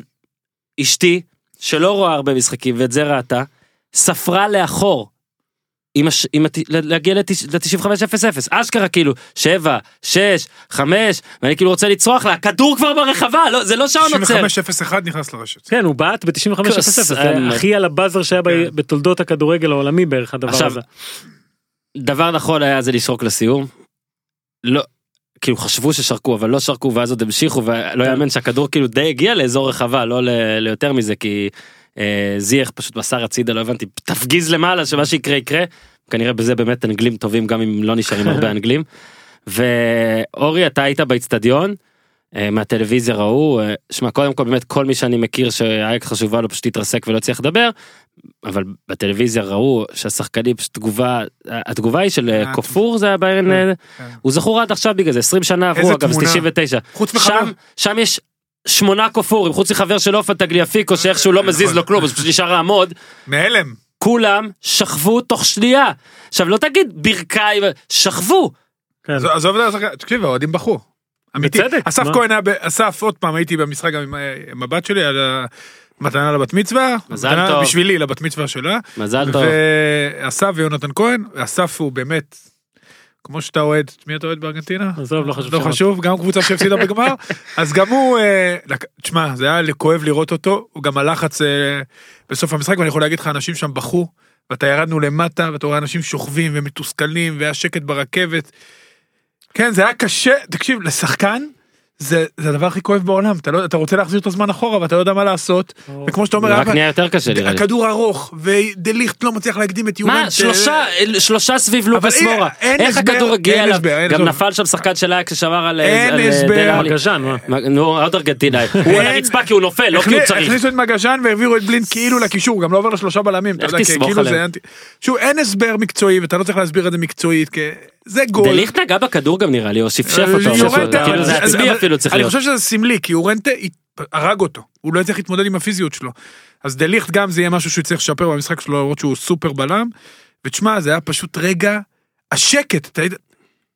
אשתי שלא רואה הרבה משחקים ואת זה ראתה ספרה לאחור. עם הש... עם הת... להגיע ל-95-0-0 אשכרה כאילו 7 6 5 ואני כאילו רוצה לצרוח לה הכדור כבר ברחבה לא זה לא שעון עוצר 95-01 נכנס לרשת. כן הוא בעט ב-95-0 כוס, זה אה, הכי על הבאזר שהיה ב- כן. בתולדות הכדורגל העולמי בערך הדבר עכשיו, הזה. דבר נכון היה זה לשרוק לסיום. לא. כאילו חשבו ששרקו אבל לא שרקו ואז עוד המשיכו ולא כן. יאמן שהכדור כאילו די הגיע לאזור רחבה לא ל- ליותר מזה כי זייח פשוט מסר הצידה לא הבנתי תפגיז למעלה שמה שיקרה יקרה כנראה בזה באמת אנגלים טובים גם אם לא נשארים הרבה אנגלים. ואורי אתה היית באיצטדיון. אה, מהטלוויזיה ראו, אה, שמע קודם כל באמת כל מי שאני מכיר שאייקס חשובה לו פשוט התרסק ולא הצליח לדבר, אבל בטלוויזיה ראו שהשחקנים פשוט תגובה, התגובה היא של אה, אה, קופור זה היה ביירן, כן, אה, כן. הוא זכור עד עכשיו בגלל זה 20 שנה עברו אגב, זה תמונה. 99, חוץ מחבר. שם, שם יש שמונה קופורים חוץ מחבר של עופר טגליאפיקו שאיכשהו לא מזיז נכון. לו כלום אז פשוט נשאר לעמוד, מהלם. כולם שכבו תוך שנייה, עכשיו לא תגיד ברכיים, שכבו. עזוב- את השחקן, תקשיב האוהדים בכו. אמיתי. בצדק, אסף? כהן היה, אסף עוד פעם הייתי במשחק גם עם אה, עם הבת שלי על המתנה לבת מצווה. מזל מתנה טוב. בשבילי לבת מצווה שלה. מזל טוב. ואסף ויונתן כהן, אסף הוא באמת, כמו שאתה אוהד, מי אתה אוהד בארגנטינה? עזוב, לא חשוב לא. חשוב, גם קבוצה שהפסידה בגמר, אז גם הוא, אה, תשמע, זה היה כואב לראות אותו, הוא גם הלחץ אה, בסוף המשחק, ואני יכול להגיד לך, אנשים שם בכו, ואתה ירדנו למטה, ואתה רואה אנשים שוכבים ומתוסכלים, והיה שקט ברכבת. כן, זה היה קשה, תקשיב, לשחקן, זה, זה הדבר הכי כואב בעולם, אתה, לא, אתה רוצה להחזיר את הזמן אחורה, ואתה לא יודע מה לעשות, וכמו שאתה אומר, רק היה- נהיה יותר קשה נראה לי. הכדור ארוך, ודליכט לא מצליח להקדים את יומנט. מה שלושה שלושה סביב לוקאס מורה אין איך הכדור הגיע אליו הסבר, אין גם הסבר. נפל שם שחקן של אייקס ששמר על אין על, הסבר. דלה עלי. מגז'ן, נו עוד ארגנטינאי הוא על הרצפה כי הוא נופל לא כי הוא צריך הכניסו את מגז'ן והעבירו את בלינד כאילו לקישור, גם לא עובר לשלושה בלמים, איך תסמוך כאילו עליהם? אין הסבר מקצועי ואתה לא צריך להסביר את זה מקצועית, כי זה גול. דליכט נגע בכדור גם נראה לי או שפשף אותו כאילו זה עצמי אפילו צריך אני להיות חושב שזה סמלי, כי יורנטה הרג אותו, הוא לא יצטרך להתמודד עם הפיזיות שלו. אז דליכט גם זה יהיה משהו שהוא יצטרך לשפר במשחק שלו, למרות שהוא סופר בלם. ותשמע, זה היה פשוט רגע, השקט,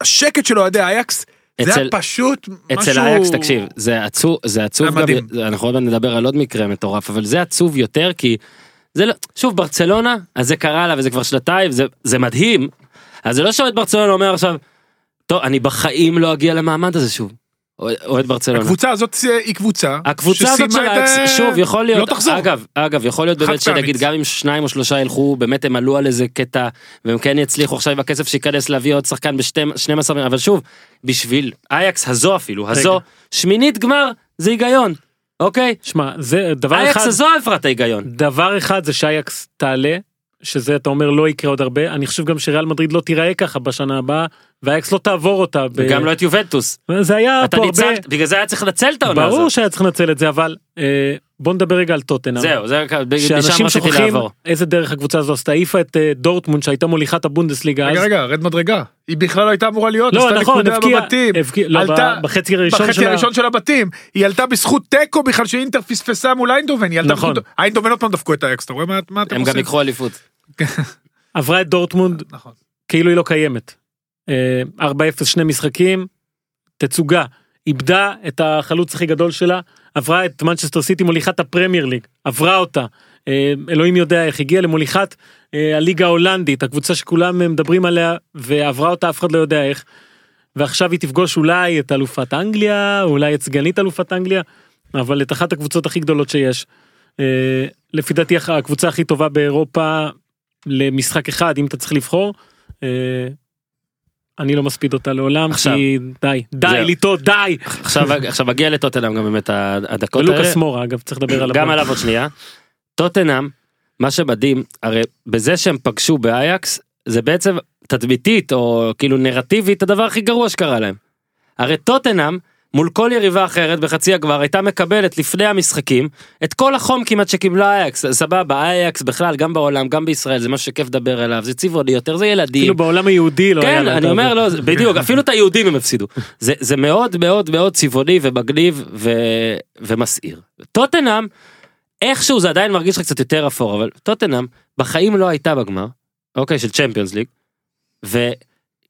השקט של אוהדי אייקס, זה היה פשוט משהו... אצל אייקס תקשיב זה עצוב זה עצוב גם. אנחנו עוד נדבר על עוד מקרה מטורף אבל זה עצוב יותר כי זה לא שוב ברצלונה אז זה קרה לה וזה כבר שנתיים זה זה מדהים אז זה לא שאוהד ברצלונה אומר עכשיו טוב אני בחיים לא אגיע למעמד הזה שוב אוהד- ברצלונה. הקבוצה הזאת אה, היא קבוצה, הקבוצה הזאת של שסיימה את האקס, שוב יכול להיות, לא תחזור. אגב, אגב יכול להיות באמת. שנגיד גם אם שניים או שלושה ילכו באמת הם עלו על איזה קטע והם כן יצליחו עכשיו עם הכסף שייכנס להביא עוד שחקן ב-12 אבל שוב בשביל אייקס הזו אפילו הזו רגע. שמינית גמר זה היגיון אוקיי שמע, זה דבר אייקס אחד, הזו עברה את ההיגיון דבר אחד זה שאייקס תעלה, שזה אתה אומר לא יקרה עוד הרבה, אני חושב גם שריאל מדריד לא תיראה ככה בשנה הבאה, ואייקס לא תעבור אותה. ב- וגם לא את יובנטוס זה היה פה הרבה, ניצלת בגלל זה היה צריך לנצל את העונה ברור הזאת שהיה צריך לנצל את זה, אבל אה, בוא נדבר רגע על טוטנאם. זהו זה משם שאנשים רציתי שוכחים לעבור איזה דרך הקבוצה הזו עשתה, העיפה את אה, דורטמונד שהייתה מוליכת הבונדסליגה אז. רגע רגע רד מדרגה היא בכלל לא הייתה אמורה להיות לא עשתה נכון, נקודה בבתים הבקיע, לא, עלתה- בחצי הראשון בחצי שלה, הראשון של הבתים היא עלתה בזכות תיקו בכלל שאינטר פספסה מול איינדובן היא עלתה נכון. בזכות איינדובן עוד פעם דפקו את האקס אתה רואה מה- מה אתם הם עושים. גם ייקחו אליפות עברה את דורטמונד נכון. כאילו היא לא קיימת. אה, 4-0 שני משחקים, תצוגה, איבדה את החלוץ הכי גדול שלה, עברה את מנצ'סטר סיטי מוליכת הפרמייר ליג, עברה אותה, אה, אלוהים יודע איך, הגיעה למוליכת אה, הליגה ההולנדית, הקבוצה שכולם מדברים עליה, ועברה אותה אף אחד לא יודע איך. ועכשיו היא תפגוש אולי את אלופת אנגליה, אולי את סגנית אלופת אנגליה, אבל את אחת הקבוצות הכי גדולות שיש. אה, לפי דעתי הקבוצה הכי טובה באירופה למשחק אחד אם אתה צריך לבחור. אני לא מספיד אותה לעולם עכשיו. כי די די. לטעות די. עכשיו עכשיו מגיע לטוטנאם גם באמת הדקות האלה ולוקאס מורה אגב צריך לדבר עליו. גם עליו עוד שנייה. טוטנאם, מה שמדהים, הרי בזה שהם פגשו באייקס, זה בעצם תדמיתית או כאילו נרטיבית הדבר הכי גרוע שקרה להם. הרי טוטנאם, מול כל יריבה אחרת בחצי הגמר הייתה מקבלת לפני המשחקים את כל החום כמעט שקיבלה אייקס סבבה אייקס בכלל גם בעולם גם בישראל זה משהו שכיף לדבר עליו זה צבעוני יותר זה ילדים כאילו בעולם היהודי לא היה כן, את אני. אומר לא, בדיוק, אפילו את היהודים הם הפסידו. זה, זה מאוד מאוד מאוד צבעוני ומגניב ו, ומסעיר. טוטנאם, איכשהו זה עדיין מרגיש לך קצת יותר אפור, אבל טוטנאם בחיים לא הייתה בגמר, אוקיי, של צ'מפיונס ליג,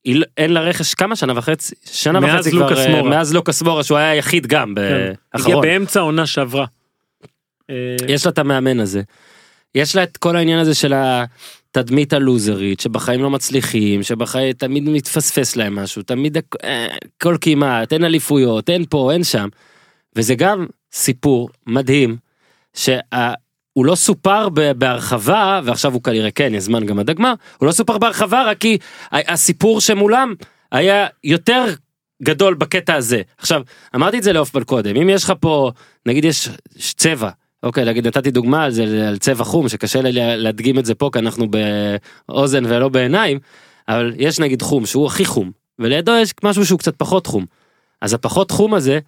ואין לה רכש כמה שנה וחצי, שנה מאז וחצי כבר, לוקאס אה. מאז לוקאס מורה שהוא היה היחיד גם, כן. הגיע באחרון. באמצע העונה שעברה. אה, יש לה את המאמן הזה. יש לה את כל העניין הזה של התדמית הלוזרית שבחיים לא מצליחים שבחיים תמיד מתפספס להם משהו תמיד אה, הכל כמעט אין אליפויות אין פה אין שם. וזה גם סיפור מדהים שהוא לא סופר בהרחבה ועכשיו הוא כנראה כן יש זמן גם עד הגמר הוא לא סופר בהרחבה רק כי הסיפור שמולם היה יותר גדול בקטע הזה עכשיו אמרתי את זה לאופמן קודם אם יש לך פה נגיד יש צבע אוקיי, נגיד נתתי דוגמה על זה, על צבע חום, שקשה לי לה- להדגים את זה פה, כי אנחנו באוזן ולא בעיניים, אבל יש נגיד חום שהוא הכי חום, ולידו יש משהו שהוא קצת פחות חום. אז הפחות חום הזה,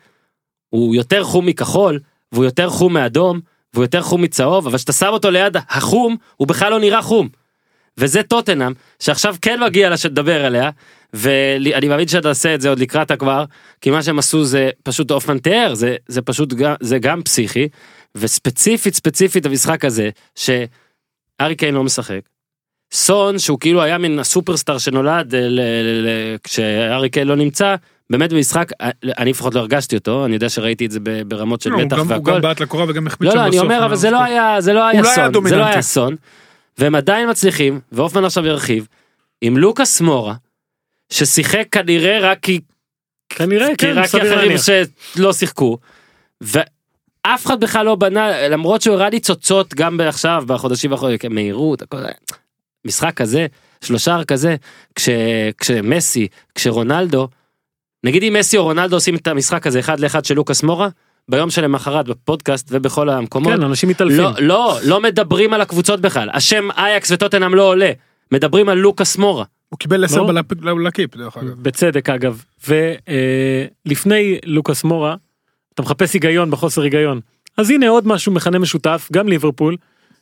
הוא יותר חום מכחול, והוא יותר חום מאדום, והוא יותר חום מצהוב, אבל כשאתה שם אותו ליד החום, הוא בכלל לא נראה חום. וזה טוטנאם, שעכשיו כן מגיע לה שתדבר עליה, ואני מאמין שתעשה את זה עוד לקראת כבר, כי מה שהם עשו זה פשוט אופן תיאר, זה, זה פשוט גם, זה גם פסיכי, וספציפית ספציפית המשחק הזה, שארי קיין לא משחק. סון שהוא כאילו היה מן הסופרסטאר שנולד אה, כשארי קיין לא נמצא, באמת במשחק, אה, אני לפחות לא הרגשתי אותו, אני יודע שראיתי את זה ברמות של לא, מתח גם- הוא והכל. גם בעט לקורה וגם החמיץ לא, שם לא, אני בסוף, אומר, אבל זה לא היה, זה לא היה הוא לא היה אסון, זה לא. היה אסון, והם עדיין מצליחים, והופמן עכשיו ירחיב, עם לוקאס מורה, ששיחק כנראה רק כי, כנראה, כי כן, רק כי סביר אחרים להניח. שלא שיחקו, ואף אחד בכלל לא בנה, למרות שהוא הראה לי צוצות גם עכשיו, בחודשים האחרונים, כן, מהירות, הכל, משחק כזה, שלושה כזה, כש, כשמסי, כשרונלדו, נגיד אם מסי או רונלדו עושים את המשחק הזה אחד לאחד של לוקאס מורה, ביום שלמחרת בפודקאסט ובכל המקומות, כן, אנשים מתעלפים. לא, לא, לא מדברים על הקבוצות בכלל. השם אייקס וטוטנאם לא עולה. מדברים על לוקאס מורה. הוא קיבל 10 לא. בלפ- לקיפ דרך אגב. בצדק אגב. ולפני לוקאס מורה, אתה מחפש היגיון בחוסר היגיון. אז הנה עוד משהו מכנה משותף, גם ליברפול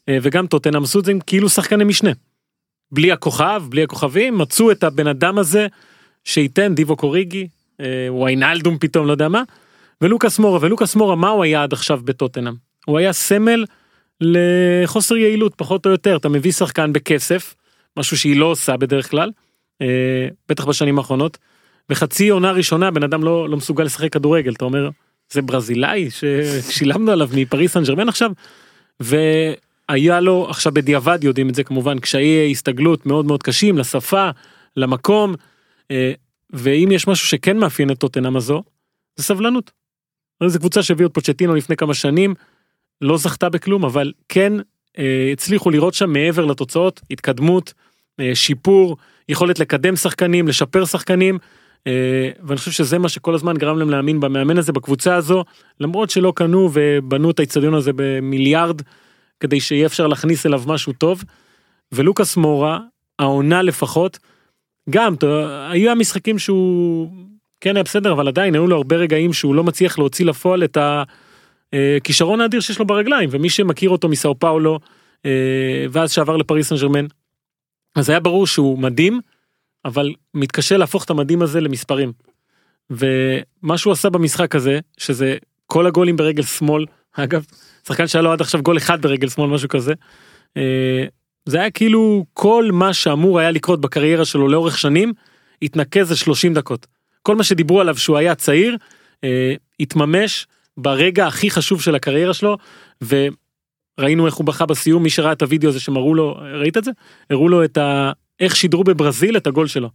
אה, וגם טוטנאם עשו את זה עם כאילו שחקני משנה. בלי הכוכב, בלי הכוכבים, מצאו את הבן אדם הזה שייתן דיבו קוריגי, אה, ויינלדום פתאום, לא יודע מה, ולוקאס מורה, ולוקאס מורה, מה הוא היה עד עכשיו בטוטנאם? הוא היה סמל לחוסר יעילות, פחות או יותר. אתה מביא שחקן בכסף, משהו שהיא לא עושה בדרך כלל, אה, בטח בשנים האחרונות, וחצי עונה ראשונה בן אדם לא, לא מסוגל לשחק כדורגל, אתה אומר, זה ברזילאי ששילמנו עליו מפריס סן ג'רמן עכשיו, והיה לו עכשיו בדיעבד יודעים את זה כמובן קשיי הסתגלות מאוד מאוד קשים לשפה, למקום, אה, ואם יש משהו שכן מאפיין את טוטנאם הזו, זה סבלנות. זו קבוצה שהביאו את פוצ'טינו לפני כמה שנים, לא זכתה בכלום, אבל כן אה, הצליחו לראות שם מעבר לתוצאות, התקדמות, אה, שיפור, יכולת לקדם שחקנים, לשפר שחקנים, אה, ואני חושב שזה מה שכל הזמן גרם להם להאמין במאמן הזה, בקבוצה הזו, למרות שלא קנו ובנו את האיצטדיון הזה במיליארד, כדי שיהיה אפשר להכניס אליו משהו טוב. ולוקאס מורה, העונה לפחות, גם, אתה- היו המשחקים שהוא כן היה בסדר, אבל עדיין היו לו הרבה רגעים שהוא לא מצליח להוציא לפועל את הכישרון האדיר שיש לו ברגליים, ומי שמכיר אותו מסאו פאולו, אה, ואז שעבר לפריס סן ג'רמן, אז היה ברור שהוא מדהים, אבל מתקשה להפוך את המדהים הזה למספרים. ומה שהוא עשה במשחק הזה, שזה כל הגולים ברגל שמאל, אגב, שחקן שהיה לו עד עכשיו גול אחד ברגל שמאל, משהו כזה, אה, זה היה כאילו כל מה שאמור היה לקרות בקריירה שלו לאורך שנים, התנקז ל-30 דקות. כל מה שדיברו עליו שהוא היה צעיר, אה, התממש ברגע הכי חשוב של הקריירה שלו, וראינו איך הוא בכה בסיום, מי שראה את הוידאו הזה שמראו לו, ראית את זה? הראו לו את ה... איך שידרו בברזיל את הגול שלו.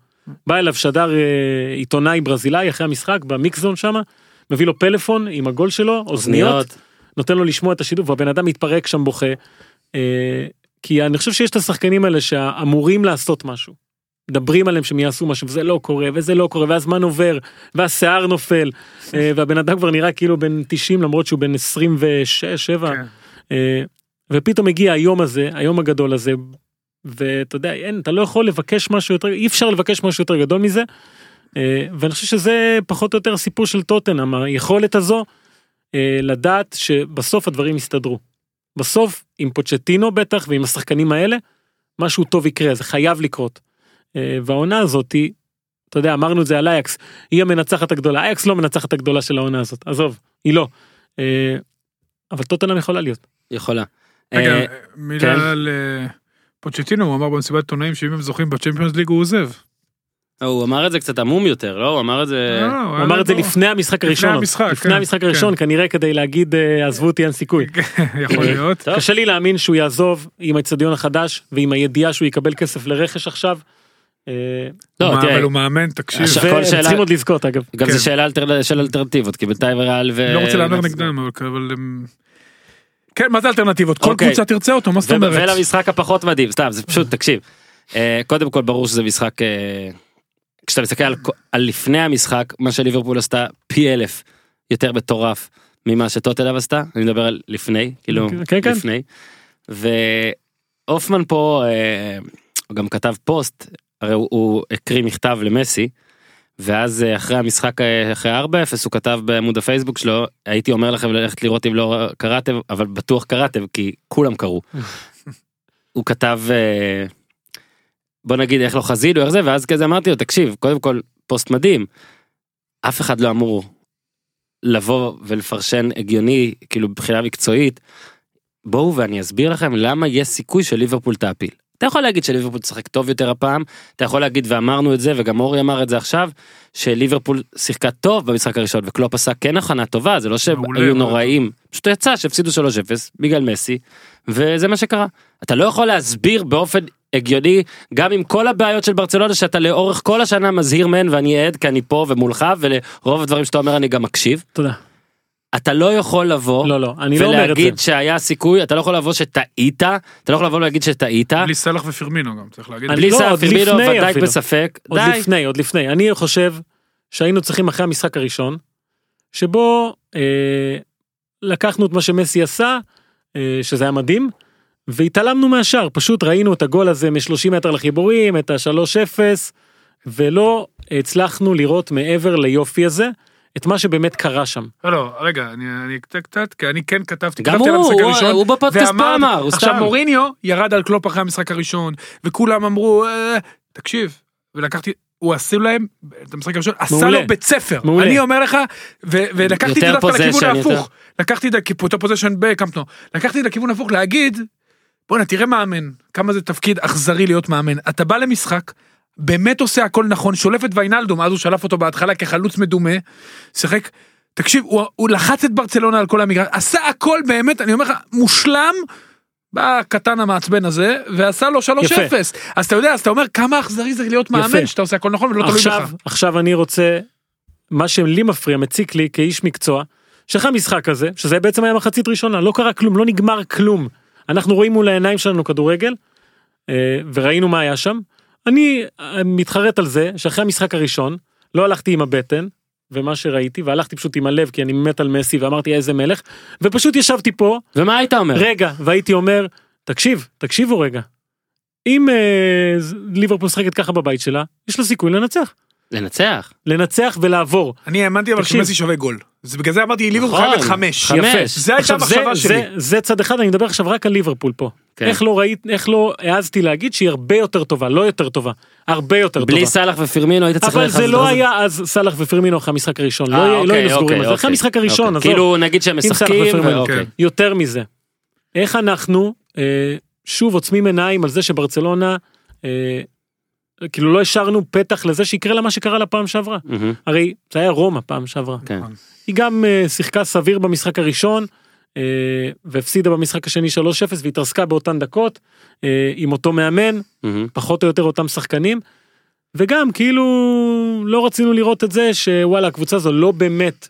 בא אליו שדר אה, עיתונאי ברזילאי אחרי המשחק במיקזון שמה, מביא לו פלאפון עם הגול שלו, אוזניות, נותן לו לשמוע את השידור והבן אדם מתפרק שם בוכה. אה, כי אני חושב שיש את השחקנים האלה שאמורים לעשות משהו. מדברים עליהם שהם יעשו משהו וזה לא קורה וזה לא קורה והזמן עובר והשיער נופל אה, והבן אדם כבר נראה כאילו בן 90 למרות שהוא בן 26 7 כן. אה, ופתאום הגיע היום הזה היום הגדול הזה ואתה יודע אין אתה לא יכול לבקש משהו יותר אי אפשר לבקש משהו יותר גדול מזה. אה, ואני חושב שזה פחות או יותר הסיפור של טוטנאם היכולת הזו לדעת שבסוף הדברים יסתדרו. בסוף עם פוצ'טינו בטח ועם השחקנים האלה משהו טוב יקרה זה חייב לקרות. אה, והעונה הזאתי אתה יודע אמרנו את זה על אייקס היא המנצחת הגדולה אייקס לא מנצחת הגדולה של העונה הזאת עזוב היא לא. אה, אבל טוטנאם יכולה להיות. יכולה. רגע, אה, מילה כן. על פוצ'טינו, הוא אמר במסיבת עיתונאים שאם הם זוכים בצ'מפיונס ליג הוא עוזב. הוא אמר את זה קצת עמום יותר, לא? הוא אמר את זה... לא, הוא אמר את זה לפני המשחק הראשון. עוד. המשחק, לפני כן, המשחק כן. הראשון כנראה כדי להגיד אה, עזבו אותי אין סיכוי. יכול להיות. קשה לי להאמין שהוא יעזוב עם האצטדיון החדש ועם הידיעה שהוא יקבל כסף לרכש עכשיו. אה, לא, תראה, אבל הוא מאמן, תקשיב. שאלה- צריכים עוד לזכות אגב. גם כן. זה שאלה אלטר- של אלטרנטיבות, כי בינתיים ריאל ו... לא רוצה להמר נגדם, אבל- כן, מה זה אלטרנטיבות? כל אוקיי. קבוצה תרצה אותו, מה זאת אומרת? ולמשחק הפחות מדהים, סתם, זה פשוט, תקשיב. אה, קודם כל ברור שזה משחק, אה, כשאתה מסתכל על, על לפני המשחק, מה שליברפול עשתה פי אלף יותר מטורף ממה שטוטלב עשתה, אני מדבר על לפני, כאילו, כן, כן. לפני. והופמן פה, אה, הוא גם כתב פוסט, הרי הוא, הוא הקריא מכתב למסי, ואז אה, אחרי המשחק, אה, אחרי 4-0, הוא כתב בעמוד הפייסבוק שלו, הייתי אומר לכם ללכת לראות אם לא קראתם, אבל בטוח קראתם, כי כולם קראו. הוא כתב, בוא נגיד איך לא חזינו, איך זה, ואז כזה אמרתי לו, תקשיב, קודם כל, פוסט מדהים, אף אחד לא אמור לבוא ולפרשן הגיוני, כאילו מבחינה מקצועית, בואו ואני אסביר לכם למה יש סיכוי שליברפול תעפיל. אתה יכול להגיד שליברפול תשחק טוב יותר הפעם, אתה יכול להגיד ואמרנו את זה וגם אורי אמר את זה עכשיו, שליברפול שיחקה טוב במשחק הראשון וקלופ עשה כן הכנה טובה, זה לא שהיו מעולה, נוראים, פשוט יצא שהפסידו 3-0 בגלל מסי, וזה מה שקרה. אתה לא יכול להסביר באופן הגיוני, גם עם כל הבעיות של ברצלונה שאתה לאורך כל השנה מזהיר מהן ואני עד כי אני פה ומולך ולרוב הדברים שאתה אומר אני גם מקשיב. תודה. אתה לא יכול לבוא לא, לא, אני לא אומר את זה. ולהגיד שהיה סיכוי, אתה לא יכול לבוא שטעית, אתה לא יכול לבוא ולהגיד שטעית, בלי סלח ופירמינו גם, צריך להגיד. אני- בלי לא, עוד פירמינו לפני ודאי אפילו. בספק, עוד די. לפני, עוד לפני. אני חושב שהיינו צריכים אחרי המשחק הראשון, שבו אה, לקחנו את מה שמסי עשה, אה, שזה היה מדהים, והתעלמנו מהשאר, פשוט ראינו את הגול הזה מ-30 מטר לחיבורים, את ה-3-0, ולא הצלחנו לראות מעבר ליופי הזה, את מה שבאמת קרה שם. לא, לא, רגע, אני אני קצת כי אני כן כתבתי, גם כתבתי על הוא, המשחק הוא- הראשון, הוא בפודקאסט פה ואמרתי- אמר, הוא עכשיו סתם. מוריניו ירד על קלופ אחרי המשחק הראשון, וכולם אמרו, "אה, תקשיב, ולקחתי, הוא עשה להם, את המשחק הראשון, עשה. לו בית ספר, מעולה. אני אומר לך, ו- ולקחתי את זה דווקא לכיוון possession, יותר. ההפוך, לקחתי את זה, אותו פוזיישן בקמפנו, לקחתי את זה לכיוון ההפוך להגיד, בואנה תראה מאמן, כמה זה תפקיד אכזרי להיות מאמן, אתה בא למשחק, באמת עושה הכל נכון, שולף את ויינלדום, אז הוא שלף אותו בהתחלה כחלוץ מדומה, שיחק, תקשיב, הוא, הוא לחץ את ברצלונה על כל המגרש, עשה הכל באמת, אני אומר לך, מושלם, בא הקטן המעצבן הזה, ועשה לו 3-0. אז אתה יודע, אז אתה אומר, כמה אכזרי זה להיות מאמן, יפה. שאתה עושה הכל נכון ולא תלוי עכשיו, בך. עכשיו אני רוצה, מה שלי מפריע, מציק לי כאיש מקצוע, שאחרי המשחק הזה, שזה בעצם היה מחצית ראשונה, לא קרה כלום, לא נגמר כלום. אנחנו רואים מול העיניים שלנו כדורגל, אה, וראינו מה היה שם. אני אה, מתחרט על זה שאחרי המשחק הראשון, לא הלכתי עם הבטן, ומה שראיתי, והלכתי פשוט עם הלב, כי אני מת על מסי, ואמרתי איזה מלך, ופשוט ישבתי פה, ומה היית אומר? רגע, והייתי אומר, תקשיב, תקשיבו רגע. אם אה, ליברפול משחקת ככה בבית שלה, יש לה סיכוי לנצח. לנצח. לנצח ולעבור. אני האמנתי אבל. שמסי שווה גול. אז בגלל זה אמרתי, ליברפול נכון. חייבת חמש. חמש. זה הייתה המחשבה זה, שלי. זה, זה צד אחד, אני מדבר עכשיו רק על ליברפול פה. כן. איך לא ראית, איך לא העזתי להגיד שהיא הרבה יותר טובה, לא יותר טובה, הרבה יותר בלי טובה. סאלח ופירמינו היית צריך אבל זה לא זה. היה אז סאלח ופרמינו אחרי המשחק הראשון, אה, לא לא אוקיי, היינו סגורים אוקיי, על זה, אחרי אוקיי. המשחק הראשון. כאילו נגיד שהם משחקים, ואוקיי. כן. יותר מזה. איך אנחנו אה, שוב עוצמים עיניים על זה שברצלונה, אה, כאילו לא השארנו פתח לזה שיקרה לה מה שקרה לה פעם שעברה. מהמם. הרי זה היה רומא פעם שעברה. כן. היא גם אה, שיחקה סביר במשחק הראשון, אה, והפסידה במשחק השני 3-0 והתרסקה באותן דקות, אה, עם אותו מאמן, מהמם. פחות או יותר אותם שחקנים. וגם כאילו לא רצינו לראות את זה שוואלה הקבוצה הזו לא באמת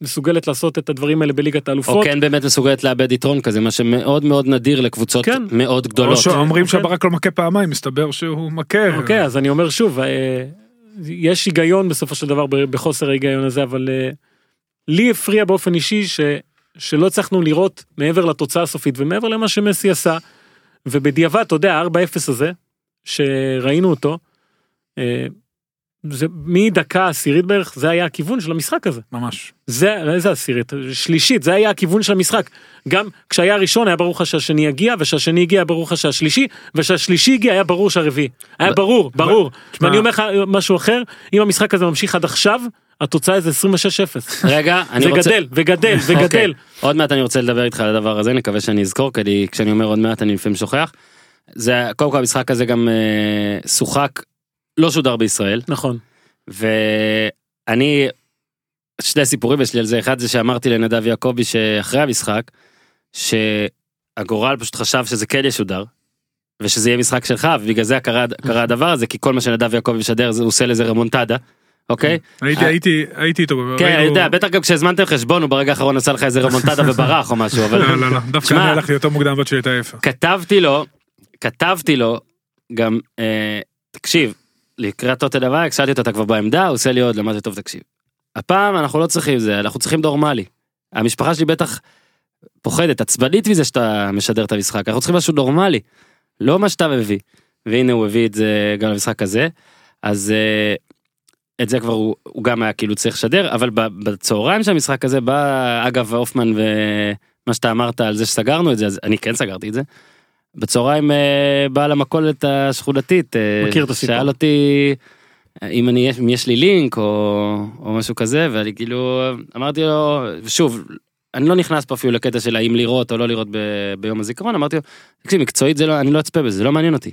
מסוגלת לעשות את הדברים האלה בליגת או האלופות. כן באמת מסוגלת לאבד יתרון כזה, מה שמאוד מאוד נדיר לקבוצות כן. מאוד או גדולות. שאומרים כן. שהברק לא מכה פעמיים, מסתבר שהוא מכה. אוקיי אז אני אומר שוב אה, יש היגיון בסופו של דבר בחוסר ההיגיון הזה אבל אה, לי הפריע באופן אישי ש, שלא הצלחנו לראות מעבר לתוצאה הסופית ומעבר למה שמסי עשה. ובדיעבד אתה יודע 4-0 הזה שראינו אותו. זה מדקה עשירית בערך זה היה הכיוון של המשחק הזה. ממש. זה איזה עשירית? שלישית זה היה הכיוון של המשחק. גם כשהיה ראשון היה ברור לך שהשני יגיע ושהשני הגיע היה ברור לך שהשלישי ושהשלישי הגיע היה ברור שהרביעי. היה ברור ברור. ואני אומר לך משהו אחר אם המשחק הזה ממשיך עד עכשיו התוצאה זה 26-0 רגע, אני זה רוצה... גדל וגדל אוקיי, וגדל עוד מעט אני רוצה לדבר איתך על הדבר הזה, נקווה שאני אזכור, כי אני- כשאני אומר עוד מעט אני לפעמים שוכח. זה, קודם כל המשחק הזה גם אה, שוחק, לא שודר בישראל, נכון ואני, שני סיפורים יש לי על זה, אחד זה שאמרתי לנדב יעקבי שאחרי המשחק, שהגורל פשוט חשב שזה כן ישודר. ושזה יהיה משחק שלך ובגלל זה קרה, קרה הדבר הזה כי כל מה שנדב יעקבי משדר הוא עושה לזה רמונטדה אוקיי הייתי הייתי הייתי איתו. כן אני יודע בטח גם כשהזמנתם חשבון הוא ברגע האחרון עשה לך איזה רמונטדה וברח או משהו אבל לא לא לא דווקא אני הלכתי יותר מוקדם בת שלי הייתה יפה. כתבתי לו כתבתי לו גם אה, תקשיב לקראת טוטל אבייקס שאלתי אותו אתה כבר בעמדה הוא עושה לי עוד למדתי טוב תקשיב. הפעם אנחנו לא צריכים זה, אנחנו צריכים נורמלי. המשפחה שלי בטח פוחדת, עצבנית מזה שאתה משדר את המשחק, אנחנו צריכים משהו נורמלי. לא מה שאתה מביא. והנה הוא הביא את זה גם למשחק הזה. אז אה, את זה כבר הוא, הוא גם היה כאילו צריך לשדר, אבל בצהריים של המשחק הזה בא אגב הופמן ומה שאתה אמרת על זה שסגרנו את זה, אז אני כן סגרתי את זה. בצהריים אה, בא למכולת השכונתית, אה, מכיר את הסיפור. שאל אותי אם אני אם יש לי לינק או, או משהו כזה ואני כאילו אמרתי לו שוב אני לא נכנס פה אפילו לקטע של האם לראות או לא לראות ב, ביום הזיכרון אמרתי לו תקשיב מקצועית זה לא אני לא אצפה בזה זה לא מעניין אותי.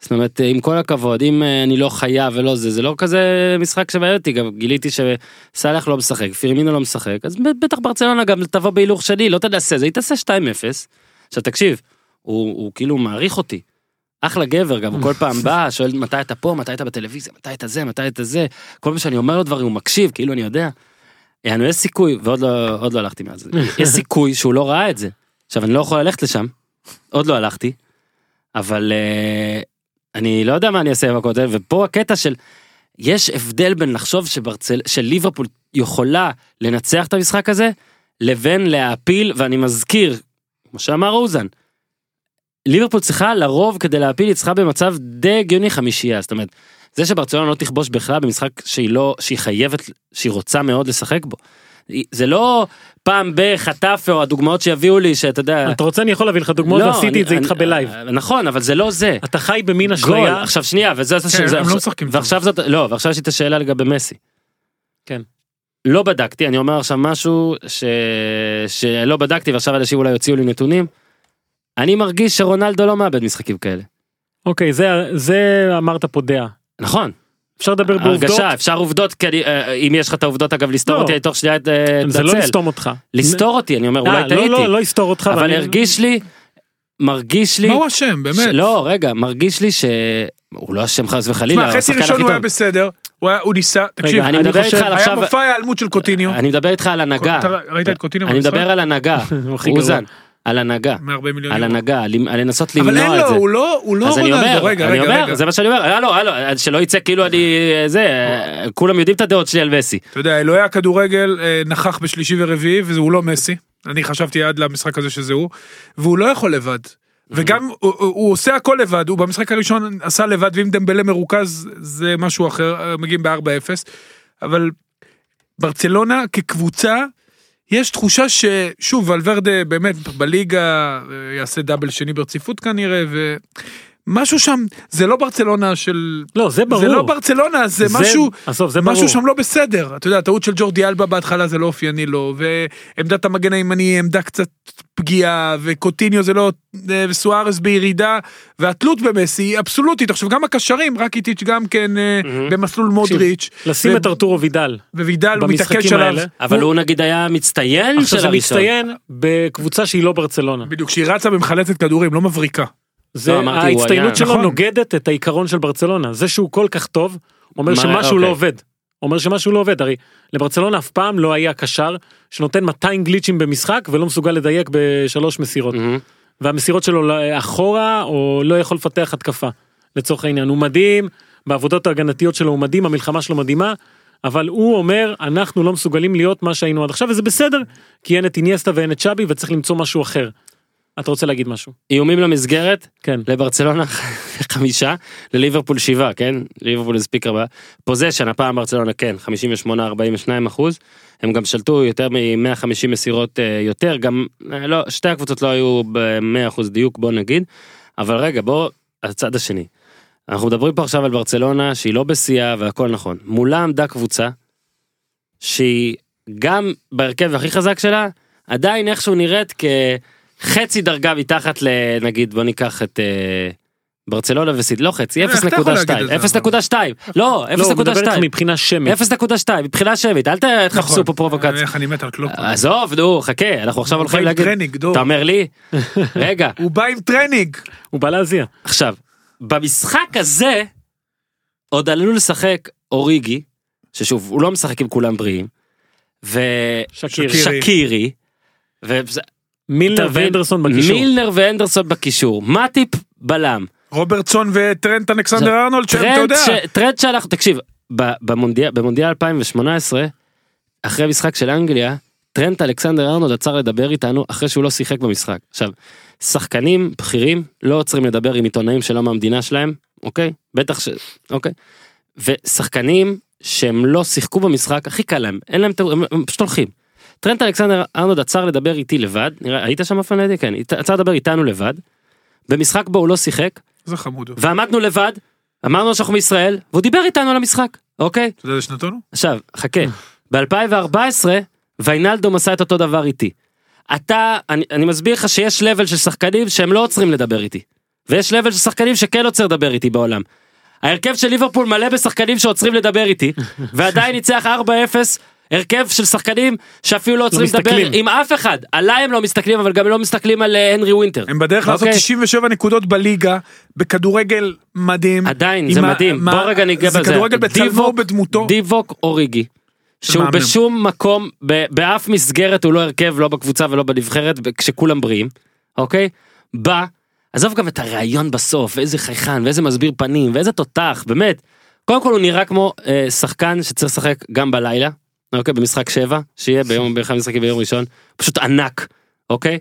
זאת אומרת עם כל הכבוד אם אה, אני לא חייב ולא זה זה לא כזה משחק שמעניין אותי גם גיליתי שסאלח לא משחק פירמינו לא משחק אז בטח ברצלונה גם תבוא בהילוך שני לא תנסה זה היא תעשה 2-0. עכשיו תקשיב הוא, הוא כאילו מעריך אותי. אחלה גבר גם הוא כל פעם בא שואל מתי אתה פה מתי אתה בטלוויזיה מתי אתה זה מתי אתה זה כל פעם שאני אומר לו דברים הוא מקשיב כאילו אני יודע. יענו יש סיכוי ועוד לא לא הלכתי מאז יש סיכוי שהוא לא ראה את זה. עכשיו אני לא יכול ללכת לשם עוד לא הלכתי. אבל אה, אני לא יודע מה אני אעשה עם הכותל ופה הקטע של יש הבדל בין לחשוב שברצל שליברפול יכולה לנצח את המשחק הזה לבין להעפיל ואני מזכיר כמו שאמר אוזן. ליברפול צריכה לרוב כדי להפיל היא צריכה במצב די הגיוני חמישייה זאת אומרת זה שברצלונה לא תכבוש בכלל במשחק שהיא לא שהיא חייבת שהיא רוצה מאוד לשחק בו. זה לא פעם בחטף או הדוגמאות שיביאו לי שאתה יודע אתה רוצה אני יכול להביא לך דוגמאות לא, ועשיתי אני- את זה איתך אני- בלייב. נכון אבל זה לא זה. אתה חי במין אשליה. עכשיו שנייה וזה זה כן, זה הם לא עכשיו- משחקים. ועכשיו זאת לא ועכשיו יש לי את השאלה לגבי מסי. כן. לא בדקתי אני אומר עכשיו משהו ש... שלא בדקתי ועכשיו אנשים אולי יוציאו לי נתונים. אני מרגיש שרונלדו לא מאבד משחקים כאלה. אוקיי זה זה אמרת פה דעה. נכון. אפשר לדבר בעובדות. הרגשה אפשר עובדות כי אני, אה, אם יש לך את העובדות אגב לסתור לא. אותי תוך שנייה אה, זה לא. לסתום אותך. לסתור אותי אני אומר אה, אולי לא, טעיתי. לא לא יסתור אותך. אבל ואני- הרגיש לי מרגיש לי מה הוא אשם באמת? ש- לא רגע מרגיש לי שהוא לא אשם חס וחלילה. תשמע, חצי ראשון הוא היה. בסדר, הוא היה- הוא ניסה, תקשיב, אני אני מדבר חושב- איתך על היה עכשיו מופע ההיעלמות של קוטיניו. אני מדבר איתך על הנהגה. ראית את קוטיניו אני? מדבר על הנהגה. אוזן. על הנהגה. 140 מיליון על. הנהגה. על לנסות אבל אין למנוע את לו, זה. הוא לא, הוא לא אז אני רונלדו, אומר, רגע, אני רגע, אומר, רגע. זה מה שאני אומר, הלו, הלו, שלא יצא כאילו אני, זה, כולם יודעים את הדעות שלי על מסי. אתה יודע, אלוהי הכדורגל אה, נכח בשלישי ורביעי, והוא לא מסי. אני חשבתי עד למשחק הזה שזה הוא, והוא לא יכול לבד. וגם הוא, הוא, הוא עושה הכל לבד, הוא במשחק הראשון עשה לבד, ואם דמבלה מרוכז זה משהו אחר, אה, מגיעים ב-4-0. אבל ברצלונה כקבוצה, יש תחושה ששוב, ולוורדה באמת בליגה אה, יעשה דאבל שני ברציפות כנראה, ומשהו שם, זה לא ברצלונה של... לא זה ברור. זה לא ברצלונה, זה, זה- משהו, עזוב, זה משהו ברור. שם לא בסדר. אתה יודע, הטעות של ג'ורדי אלבה בהתחלה זה לא אופייני לו, ועמדת המגן הימני היא עמדה קצת פגיעה, וקוטיניו זה לא, אה, וסוארס בירידה, והתלות במסי היא אבסולוטית. עכשיו גם הקשרים, רקיטיץ' גם כן אה, במסלול מודריץ', לשים ו- את ארתורו וידל. ווידל הוא מתעקש עליו. אבל הוא נגיד היה מצטיין של עכשיו זה. מצטיין בקבוצה שהיא לא ברצלונה. בדיוק, שהיא רצה במחלצת כדורים, לא מבריקה. זה לא, ההצטיינות שלו נכון. נוגדת את העיקרון של ברצלונה. זה שהוא כל כך טוב, אומר מה- שמשהו לא אוקיי. עובד. אומר שמשהו לא עובד, הרי לברצלונה אף פעם לא היה קשר שנותן 200 גליצ'ים במשחק ולא מסוגל לדייק בשלוש מסירות. מהמם. והמסירות שלו לא- אחורה או לא יכול לפתח התקפה. לצורך העניין הוא מדהים בעבודות ההגנתיות שלו הוא מדהים המלחמה שלו מדהימה אבל הוא אומר אנחנו לא מסוגלים להיות מה שהיינו עד עכשיו וזה בסדר כי אין את איניאסטה ואין את שבי וצריך למצוא משהו אחר. אתה רוצה להגיד משהו? איומים למסגרת, כן. לברצלונה חמישה, לליברפול שבעה, כן? ליברפול הספיק ארבעה. פוזיישן, הפעם ברצלונה כן, 58-42 אחוז. הם גם שלטו יותר מ-150 מסירות אה, יותר, גם, אה, לא, שתי הקבוצות לא היו ב-100 אחוז דיוק, בוא נגיד. אבל רגע, בוא, הצד השני. אנחנו מדברים פה עכשיו על ברצלונה שהיא לא בשיאה והכל נכון. מולה עמדה קבוצה שהיא גם בהרכב הכי חזק שלה, עדיין איכשהו נראית כחצי דרגה מתחת לנגיד בוא ניקח את אה, ברצלונה וסיד לא חצי איך אתה יכול להגיד את זה, 0.2 לא לא, הוא מדבר איתך 0.2 מבחינה שמית. 0.2 מבחינה שמית אל תחפשו נכון. פה פרובוקציה. איך אני מת על קלופ. עזוב נו חכה אנחנו עכשיו הולכים להגיד. אתה אומר לי רגע הוא בא עם טרנינג. הוא בא להזיע. עכשיו במשחק הזה עוד עלול לשחק אוריגי ששוב הוא לא משחק עם כולם בריאים שקירי. מילנר ואנדרסון בקישור. מילנר ואנדרסון בקישור מאטיפ בלם רוברטסון וטרנט אלכסנדר עכשיו, ארנולד, שאתה יודע. ש- טרנט שאנחנו תקשיב ב- במונדיאל במונדיאל 2018 אחרי משחק של אנגליה, טרנט אלכסנדר ארנולד עצר לדבר איתנו אחרי שהוא לא שיחק במשחק. עכשיו, שחקנים בכירים לא עוצרים לדבר עם עיתונאים שלא מהמדינה שלהם, אוקיי? בטח ש... אוקיי? ושחקנים שהם לא שיחקו במשחק, הכי קל להם, אין להם, הם פשוט הולכים. טרנט אלכסנדר ארנולד עצר לדבר איתי לבד, נראה, היית שם אופן לידי? כן, עצר לדבר איתנו לבד. במשחק בו הוא לא שיחק, זה חמוד. ועמדנו לבד, אמרנו שאנחנו מישראל, והוא דיבר איתנו על המשחק, אוקיי? אתה יודע איזה שנתון הוא? עכשיו, חכה, ב-2014 ויינלדום עשה את אותו דבר איתי. אתה, אני, אני מסביר לך שיש לבל של שחקנים שהם לא עוצרים לדבר איתי. ויש לבל של שחקנים שכן עוצר לדבר איתי בעולם. ההרכב של ליברפול מלא בשחקנים שעוצרים לדבר איתי, ועדיין ניצח 4-0, הרכב של שחקנים שאפילו לא עוצרים לדבר. עם אף אחד. עליי הם לא מסתכלים, אבל גם לא מסתכלים על אה, הנרי ווינטר. הם בדרך לעשות אוקיי? 97 נקודות בליגה, בכדורגל מדהים. עדיין, זה מדהים. מה- בוא רגע ניגע בזה. זה כדורגל בצלמו ובדמותו. דיווק אוריגי. שהוא מאמן. בשום מקום, ב- באף מסגרת הוא לא הרכב, לא בקבוצה ולא בנבחרת, כשכולם בריאים, אוקיי? בא, עזוב גם את הראיון בסוף, ואיזה חייכן, ואיזה מסביר פנים, ואיזה תותח, באמת. קודם כל הוא נראה כמו אה, שחקן שצריך לשחק גם בלילה, אוקיי? במשחק שבע, שיהיה ביום, באחד המשחקים ביום ראשון, פשוט ענק, אוקיי?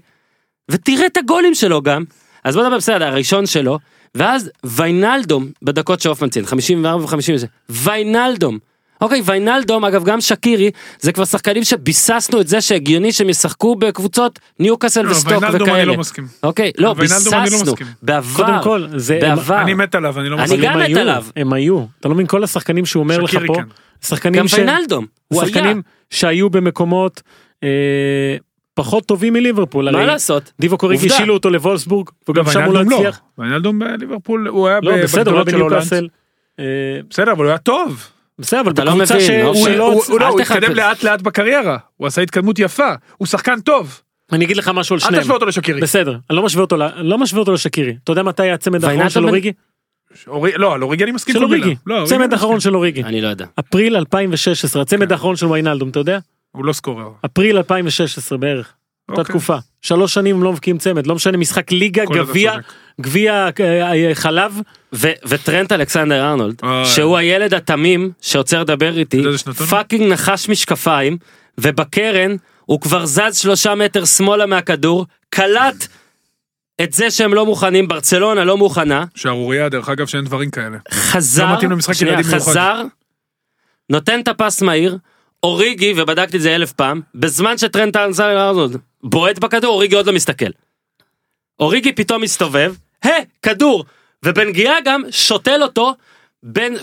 ותראה את הגולים שלו גם. אז בוא נדבר בסדר, הראשון שלו, ואז ויינלדום בדקות שהופמן ציין, 54 ו-50, ויינלדום. אוקיי, ויינלדום, אגב גם שקירי, זה כבר שחקנים שביססנו את זה שהגיוני שהם ישחקו בקבוצות ניוקאסל לא, וסטוק ויינלדום אני וכאלה. לא מסכים. אוקיי, לא, אני לא ביססנו, מסכים. בעבר, קודם כל, זה... בעבר. אני מת עליו, אני לא אני מסכים. גם הם מת עליו. הם היו. אתה לא מבין כל השחקנים שהוא אומר לך שקירי פה. כן. שחקנים גם ש... ויינלדום, הוא היה, שחקנים שהיו במקומות אה, פחות טובים מליברפול. מה הרי לעשות? דיוו קוריגי. השילו אותו לוולסבורג וגם לא, שם הוא לא הצליח. ויינלדום בליברפול, הוא היה בגדולות של הולנד. אה, בסדר, אבל הוא היה טוב. בסדר אבל אתה לא מבין, ש- אוקיי. הוא- שלא... הוא- לא, אל הוא. התקדם לאט לאט בקריירה. הוא עשה התקדמות יפה. הוא שחקן טוב. אני אגיד לך משהו על אל שניהם. תשווה אותו לשקירי. בסדר, אני לא משווה אותו, לא משווה אותו לשקירי. אתה יודע מתי היה הצמד האחרון של אוריגי? אורי- לא, על אוריגי אני מסכים של. אוריגי. לא, אוריגי צמד אחרון. של אוריגי. אני לא יודע. אפריל 2016, הצמד האחרון של ויינלדום, אתה יודע? הוא לא סקורר. אפריל 2016 בערך. אותה אוקיי. תקופה. שלוש שנים לא מבקיעים צמד, לא משנה משחק ליגה, גביע. גביע אה, אה, חלב. ו- וטרנט אלכסנדר ארנולד, אוי. שהוא הילד התמים שעוצר לדבר איתי? fucking נחש משקפיים, ובקרן הוא כבר זז שלושה מטר שמאלה מהכדור, קלט את זה שהם לא מוכנים, ברצלונה לא מוכנה, שערורייה, דרך אגב, שאין דברים כאלה. חזר, לא מתאים למשחק שנייה. חזר, נותן את הפס מהיר, אוריגי, ובדקתי את זה אלף פעם, בזמן שטרנט ארנולד בועט בכדור, אוריגי עוד לא מסתכל. אוריגי פתאום מסתובב, הא, כדור, ובנגיעה גם שותל אותו בין.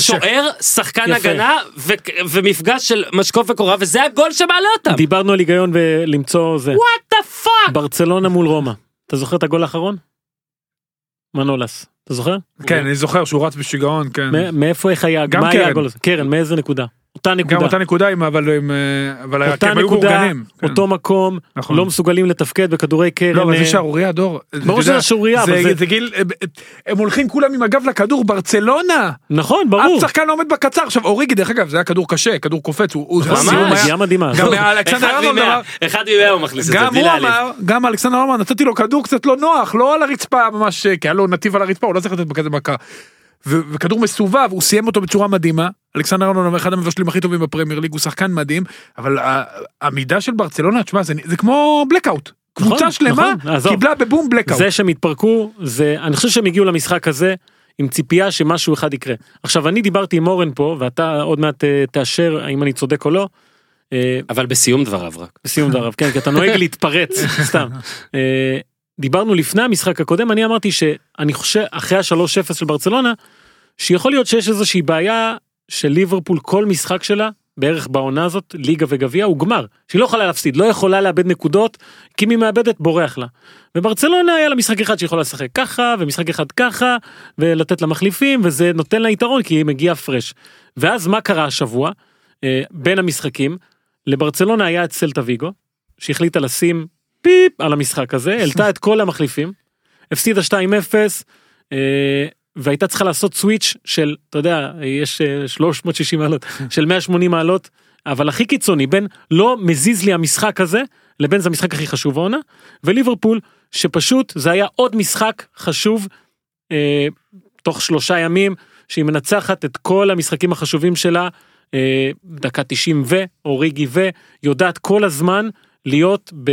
שוער, שחקן יפה. הגנה ו- ומפגש של משקוף וקורה, וזה הגול שמעלה אותם. דיברנו על היגיון ולמצוא זה. what the fuck! ברצלונה מול רומא. אתה זוכר את הגול האחרון? מנולס. אתה זוכר? כן, אני זוכר שהוא רץ בשיגעון, כן. מאיפה איך היה? מה היה. הגול הזה? קרן, מאיזה נקודה? אותה גם נקודה. אותה נקודה, עם- אבל עם, אה, אבל היה- אותה הם היו נקודה, מאורגנים. כן. אותו מקום, נכון. לא מסוגלים לתפקד בכדורי קרן. לא, אבל אה, זה שערורייה, דור. ברור שזה שערורייה, אבל זה- זה גיל, הם- הם הולכים כולם עם הגב לכדור, ברצלונה. נכון, ברור. אף שחקן לא עומד בקצר. עכשיו, אוריגי, דרך אגב, זה היה כדור קשה, כדור קופץ. הוא- הוא- ממש. נגיעה מדהימה. גם. אלכסנדר ממאה, אמר, אחד ממאה הוא מכניס את זה, גם הוא. אמר, גם אלכסנדר אמר, נתתי לו כדור קצת לא נוח, לא על הרצפה ממש, כי היה לו נתיב על הרצפה, הוא לא צריך לתת בכזה מכה. וכדור מסובב, הוא סיים אותו בצורה מדהימה. אלכסנדר ארנולד הוא אחד המבשלים הכי טובים בפרמייר ליג, הוא שחקן מדהים, אבל העמידה של ברצלונה, תשמע, זה, זה כמו. קבוצה נכון, שלמה נכון. קיבלה בבום blackout. זה שהם התפרקו, זה, אני חושב שהם הגיעו למשחק הזה עם ציפייה שמשהו אחד יקרה. עכשיו אני דיברתי עם אורן פה, ואתה עוד מעט אה, תאשר האם אני צודק או לא. אה, אבל בסיום דבריו רק. בסיום דבריו, כן, כי אתה נוהג להתפרץ, סתם. אה, דיברנו לפני המשחק הקודם, אני אמרתי שאני חושב, אחרי ה-3-0 של ברצלונה, שיכול להיות שיש איזושהי בעיה של ליברפול, כל משחק שלה, בערך בעונה הזאת, ליגה וגביע, הוא גמר. שהיא לא יכולה להפסיד, לא יכולה לאבד נקודות, כי היא מאבדת, בורח לה. וברצלונה היה לה משחק אחד שיכולה לשחק ככה, ומשחק אחד ככה, ולתת לה מחליפים, וזה נותן לה יתרון, כי היא מגיעה פרש. ואז מה קרה השבוע, אה, בין המשחקים? לברצלונה היה את סלטה ויגו, שהחליטה לשים פיפ על המשחק הזה, העלתה את כל המחליפים, הפסידה 2-0, אה, והייתה צריכה לעשות סוויץ' של, אתה יודע, יש אה, 360 מעלות, של 180 מעלות, אבל הכי קיצוני, בין לא מזיז לי המשחק הזה, לבין זה המשחק הכי חשוב העונה, וליברפול, שפשוט זה היה עוד משחק חשוב, אה, תוך שלושה ימים, שהיא מנצחת את כל המשחקים החשובים שלה, אה, דקה 90 ו, אוריגי ו, יודעת כל הזמן להיות, ב,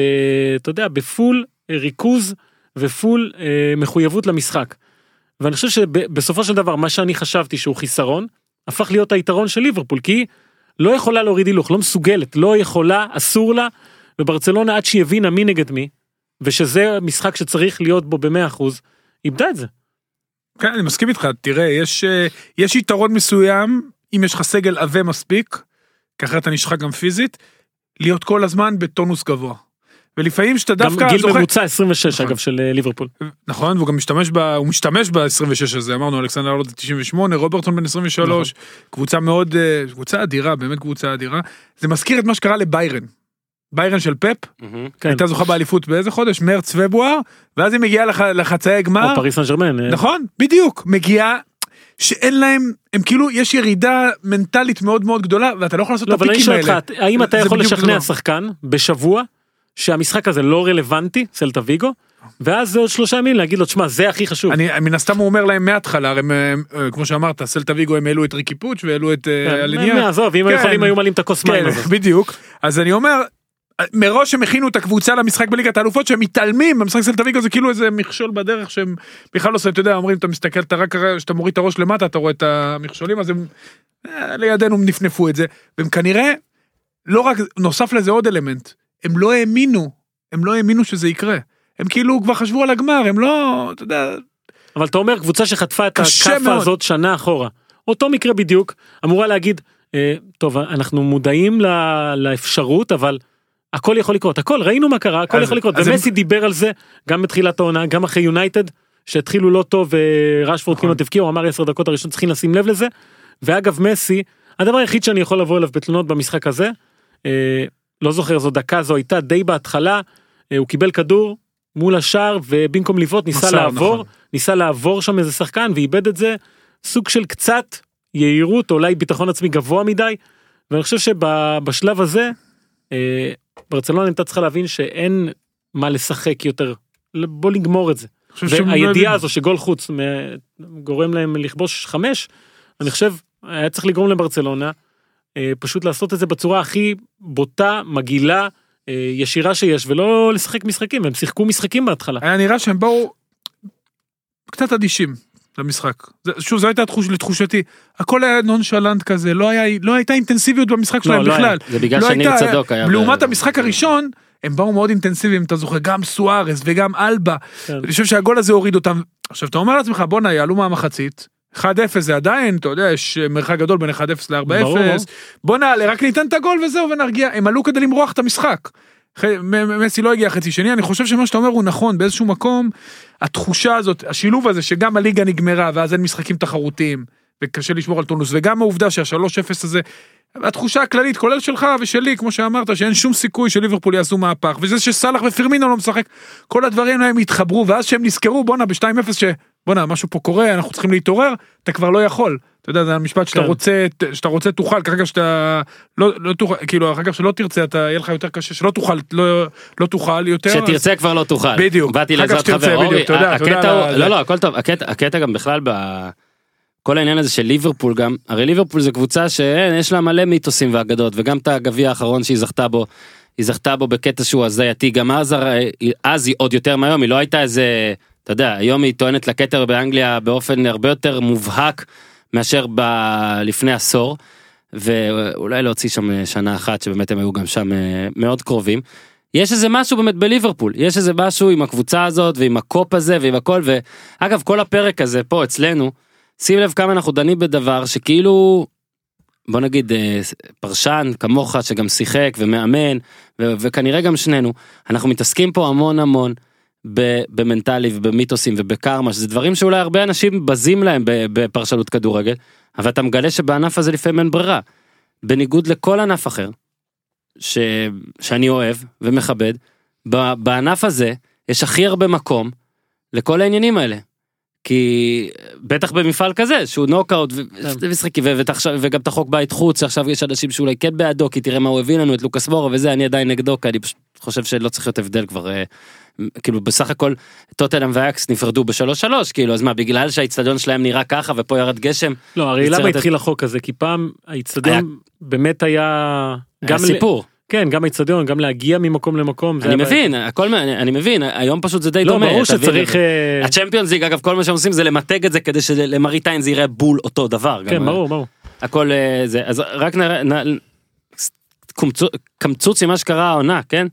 אתה יודע, בפול ריכוז ופול אה, מחויבות למשחק. ואני חושב שבסופו של דבר מה שאני חשבתי שהוא חיסרון, הפך להיות היתרון של ליברפול, כי היא לא יכולה להוריד הילוך, לא מסוגלת, לא יכולה, אסור לה, וברצלונה עד שהיא הבינה מי נגד מי, ושזה משחק שצריך להיות בו במאה אחוז, איבדה את זה. כן, אני מסכים איתך, תראה, יש, אה, יש יתרון מסוים, אם יש לך סגל עבה מספיק, כי אחרת אתה נשחק גם פיזית, להיות כל הזמן בטונוס גבוה. ולפעמים שאתה דווקא גיל זוכר... ממוצע 26 נכון. אגב של אה, ליברפול. נכון, והוא גם משתמש ב... הוא משתמש ב-26 הזה, אמרנו, אלכסנדר ארלוט זה 98, רוברטון בן 23, נכון. קבוצה מאוד, אה, קבוצה אדירה, באמת קבוצה אדירה. זה מזכיר את מה שקרה לביירן. ביירן של פפ, מהמם. כן. הייתה זוכה באליפות באיזה חודש? מרץ, פברואר, ואז היא מגיעה לח... לחצאי גמר. או פריס סן ג'רמן. אה, נכון, בדיוק, מגיעה שאין להם, הם כאילו, יש ירידה מנטלית מאוד מאוד גדולה, ואתה לא יכול לעשות לא, את אבל אני הפיקים שואל האלה. אותך, האם אתה יכול לשכנע. שחקן בשבוע שהמשחק הזה לא רלוונטי, סלטה ויגו, ואז זה עוד שלושה ימים להגיד לו, תשמע, זה הכי חשוב. אני, מן הסתם הוא אומר להם מההתחלה, הרי הם, הם, אה, כמו שאמרת, סלטה ויגו הם העלו את ריקי פוץ' והעלו את כן, אה, אליניה. עזוב, אם כן. היו יכולים היו מעלים את הכוס מים כן, הזאת. בדיוק. אז אני אומר, מראש הם הכינו את הקבוצה למשחק בליגת האלופות שהם מתעלמים במשחק סלטה ויגו זה כאילו איזה מכשול בדרך שהם בכלל לא עושים, אתה יודע, אומרים, אתה מסתכל, אתה רק, כשאתה מוריד את הראש למטה, אתה רואה את המכשולים, אז הם אה, לידינו הם נפנפו את זה, והם כנראה, לא רק, נוסף לזה עוד אלמנט, הם לא האמינו, הם לא האמינו שזה יקרה. הם כאילו כבר חשבו על הגמר, הם לא, אתה יודע, אבל אתה אומר קבוצה שחטפה את הכאפה. הזאת שנה אחורה. אותו מקרה בדיוק, אמורה להגיד, אה, טוב, אנחנו מודעים ל- לאפשרות, אבל הכל יכול לקרות, הכל, ראינו מה קרה, הכל אז- יכול לקרות. אז הם- ומסי דיבר על זה גם בתחילת העונה, גם אחרי יונייטד, שהתחילו לא טוב ורשפורד נכון. כמעט הבקיע, הוא אמר 10 דקות הראשון צריכים לשים לב לזה. ואגב מסי, הדבר היחיד שאני יכול לבוא אליו בתלונות במשחק הזה, אה, לא זוכר זו דקה זו הייתה די בהתחלה, אה, הוא קיבל כדור מול השער ובמקום לבעוט ניסה מסר, לעבור, נכון. ניסה לעבור שם איזה שחקן ואיבד את זה, סוג של קצת יהירות, אולי ביטחון עצמי גבוה מדי, ואני חושב שבשלב הזה, אה, ברצלונה הייתה צריכה להבין שאין מה לשחק יותר, בוא נגמור את זה. לא והידיעה. הזו שגול חוץ גורם להם לכבוש חמש, אני חושב היה צריך לגרום לברצלונה פשוט לעשות את זה בצורה הכי בוטה, מגעילה, אה, ישירה שיש, ולא לשחק משחקים, הם שיחקו משחקים בהתחלה. היה נראה שהם באו קצת אדישים למשחק. זה, שוב, זו הייתה תחוש, לתחושתי. הכל היה נונשלנט כזה, לא, היה, לא הייתה אינטנסיביות במשחק שלהם לא בכלל. היה. זה בגלל לא שניר הייתה- צדוק היה... לעומת ב- המשחק הראשון, הם באו מאוד אינטנסיביים, אתה זוכר, גם סוארס וגם אלבה. כן. אני חושב שהגול הזה הוריד אותם. עכשיו, אתה אומר לעצמך, בואנה, יעלו מהמחצית. 1-0 זה עדיין, אתה יודע, יש מרחק גדול בין 1-0 ברור. ל-4-0. בוא נעלה, רק ניתן את הגול וזהו ונרגיע. הם עלו כדי למרוח את המשחק. מסי לא הגיע חצי שני, אני חושב שמה שאתה אומר הוא נכון, באיזשהו מקום, התחושה הזאת, השילוב הזה שגם הליגה נגמרה ואז אין משחקים תחרותיים, וקשה לשמור על טונוס, וגם העובדה שה-3-0 הזה, התחושה הכללית, כולל שלך ושלי, כמו שאמרת, שאין שום סיכוי שליברפול יעשו מהפך, וזה שסאלח ופרמינו לא משחק, כל הדברים האלה התחברו, ואז שהם נזכרו, בואנה, ב-2-0, ש... בואנה, משהו פה קורה, אנחנו צריכים להתעורר, אתה כבר לא יכול. אתה יודע, זה המשפט שאתה כן. רוצה, שאתה רוצה תוכל, כרגע שאתה לא, לא תוכל, כאילו, אחר כך שלא תרצה, אתה, יהיה לך יותר קשה, שלא תוכל, לא, לא תוכל יותר. שתרצה כבר לא תוכל. בדיוק. באתי לעזרת חבר. אורי, תודה, הקטע תודה הוא- לא זה. לא הכל טוב. הקטע- הקטע גם בכלל ב... כל העניין הזה של ליברפול גם, הרי ליברפול זה קבוצה שיש לה מלא מיתוסים ואגדות, וגם את הגביע האחרון שהיא זכתה בו, היא זכתה בו בקטע שהוא הזייתי, גם אז, הרי- אז היא עוד יותר מהיום, היא לא הייתה איזה, אתה יודע, היום היא טוענת לכתר באנגליה באופן הרבה יותר מובהק מאשר ב... לפני עשור, ואולי להוציא שם שנה אחת שבאמת הם היו גם שם אה, מאוד קרובים. יש איזה משהו באמת בליברפול, יש איזה משהו עם הקבוצה הזאת ועם הקופ הזה ועם הכל, ואגב כל הפרק הזה פה אצלנו, שים לב כמה אנחנו דנים בדבר שכאילו, בוא נגיד אה, פרשן כמוך שגם שיחק ומאמן, ו- וכנראה גם שנינו, אנחנו מתעסקים פה המון המון במנטלי ובמיתוסים ובקרמה, שזה דברים שאולי הרבה אנשים בזים להם בפרשנות כדורגל, אבל אתה מגלה שבענף הזה לפעמים אין ברירה. בניגוד לכל ענף אחר, ש... שאני אוהב ומכבד. בענף הזה יש הכי הרבה מקום לכל העניינים האלה. כי בטח במפעל כזה שהוא נוקאוט ומשחקים. ותחשב... וגם את החוק בית חוץ שעכשיו יש אנשים שאולי כן בעדו כי תראה מה הוא הביא לנו את לוקאס מורה וזה אני עדיין נגדו כי אני פשוט חושב שלא צריך להיות הבדל כבר אה, כאילו בסך הכל טוטנאם ואייקס נפרדו בשלוש שלוש כאילו אז מה בגלל שהאיצטדיון שלהם נראה ככה ופה ירד גשם לא, הרי למה את- התחיל החוק הזה? כי פעם האיצטדיון באמת היה... גם גם ל- סיפור כן, גם האיצטדיון, גם להגיע ממקום למקום. אני היה בעיה. מבין הכל מ- אני אני מבין היום פשוט זה די לא, דומה ברור תבין שצריך... אה, הצ'מפיונס ליג אגב כל מה שהם עושים זה למתג את זה כדי שלמראית עין זה יראה בול אותו דבר. כן, גם, ברור, ברור. הכל אה, זה אז רק נראה קמצוץ ממה שקרה העונה כן.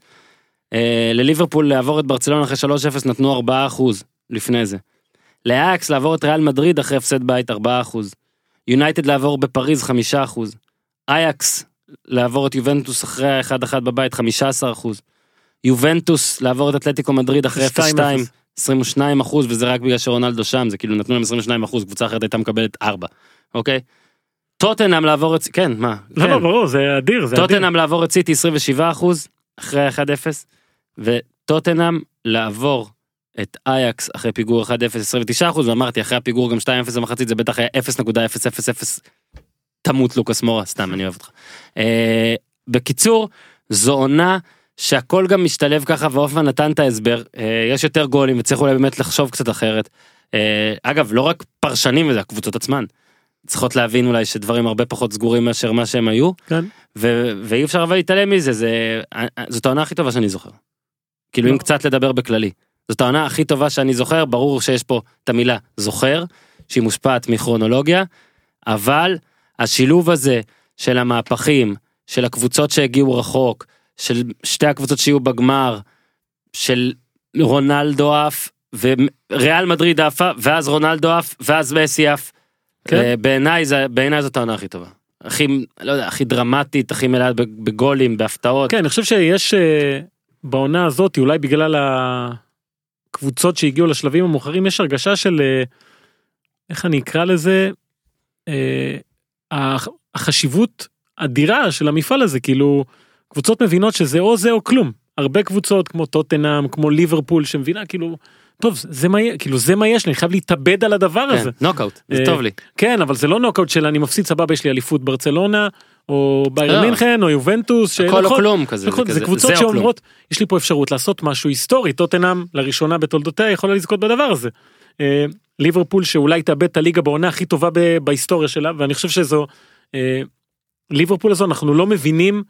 אה, לליברפול לעבור את ברצלונה אחרי 3-0 נתנו 4 אחוז לפני זה. לאקס לעבור את ריאל מדריד אחרי הפסד בית 4 אחוז. יונייטד לעבור בפריז 5 אחוז. אייקס לעבור את יובנטוס אחרי ה-1-1 בבית 15 אחוז. יובנטוס לעבור את אתלטיקו מדריד אחרי 0-2 2-0. 22 אחוז וזה רק בגלל שרונלדו שם זה כאילו נתנו להם 22 אחוז קבוצה אחרת הייתה מקבלת 4 אוקיי. טוטנאם לעבור את כן מה לא, כן. לא, ברור, זה אדיר, זה אדיר. טוטנאם לעבור את סיטי 27 אחוז אחרי 1-0 וטוטנאם לעבור את אייקס אחרי פיגור 1-0 29 אחוז ואמרתי אחרי הפיגור גם 2-0 במחצית זה בטח היה 0.000 תמות לוקאס מורה סתם אני אוהב אותך. אה, בקיצור זו עונה שהכל גם משתלב ככה ואופן נתן את ההסבר אה, יש יותר גולים וצריך אולי באמת לחשוב קצת אחרת. אה, אגב לא רק פרשנים וזה הקבוצות עצמן. צריכות להבין אולי שדברים הרבה פחות סגורים מאשר מה שהם היו. כן. ו- ואי אפשר אבל להתעלם מזה זה זאת העונה הכי טובה שאני זוכר. כאילו לא. אם קצת לדבר בכללי. זאת העונה הכי טובה שאני זוכר ברור שיש פה את המילה זוכר שהיא מושפעת מכרונולוגיה אבל השילוב הזה של המהפכים של הקבוצות שהגיעו רחוק של שתי הקבוצות שיהיו בגמר של רונלדו עף וריאל מדריד עפה ואז רונלדו עף ואז מסי עף. כן. אה, בעיניי זה בעיניי זאת העונה הכי טובה. הכי לא יודע הכי דרמטית הכי מלאה בגולים בהפתעות. כן, אני חושב שיש אה, בעונה הזאת, אולי בגלל הקבוצות שהגיעו לשלבים המאוחרים, יש הרגשה של, אה, איך אני אקרא לזה, אה, הח- החשיבות אדירה של המפעל הזה, כאילו, קבוצות מבינות שזה או זה או כלום. הרבה קבוצות כמו טוטנאם, כמו ליברפול, שמבינה כאילו, טוב, זה מה, כאילו זה מה יש לי, אני חייב להתאבד על הדבר הזה. כן, נוקאוט זה אה, טוב לי. כן, אבל זה לא נוקאוט של אני מפסיד סבבה, יש לי אליפות ברצלונה, או לא. ביירן מינכן, או יובנטוס. הכל או שלכל- כלום כזה. נכון, זה קבוצות. שאומרות יש לי פה אפשרות לעשות משהו היסטורי טוטנאם לראשונה בתולדותיה יכולה לזכות בדבר הזה. אה, ליברפול שאולי תאבד את הליגה בעונה הכי טובה בהיסטוריה שלה ואני חושב שזו אה, ליברפול הזו אנחנו לא מבינים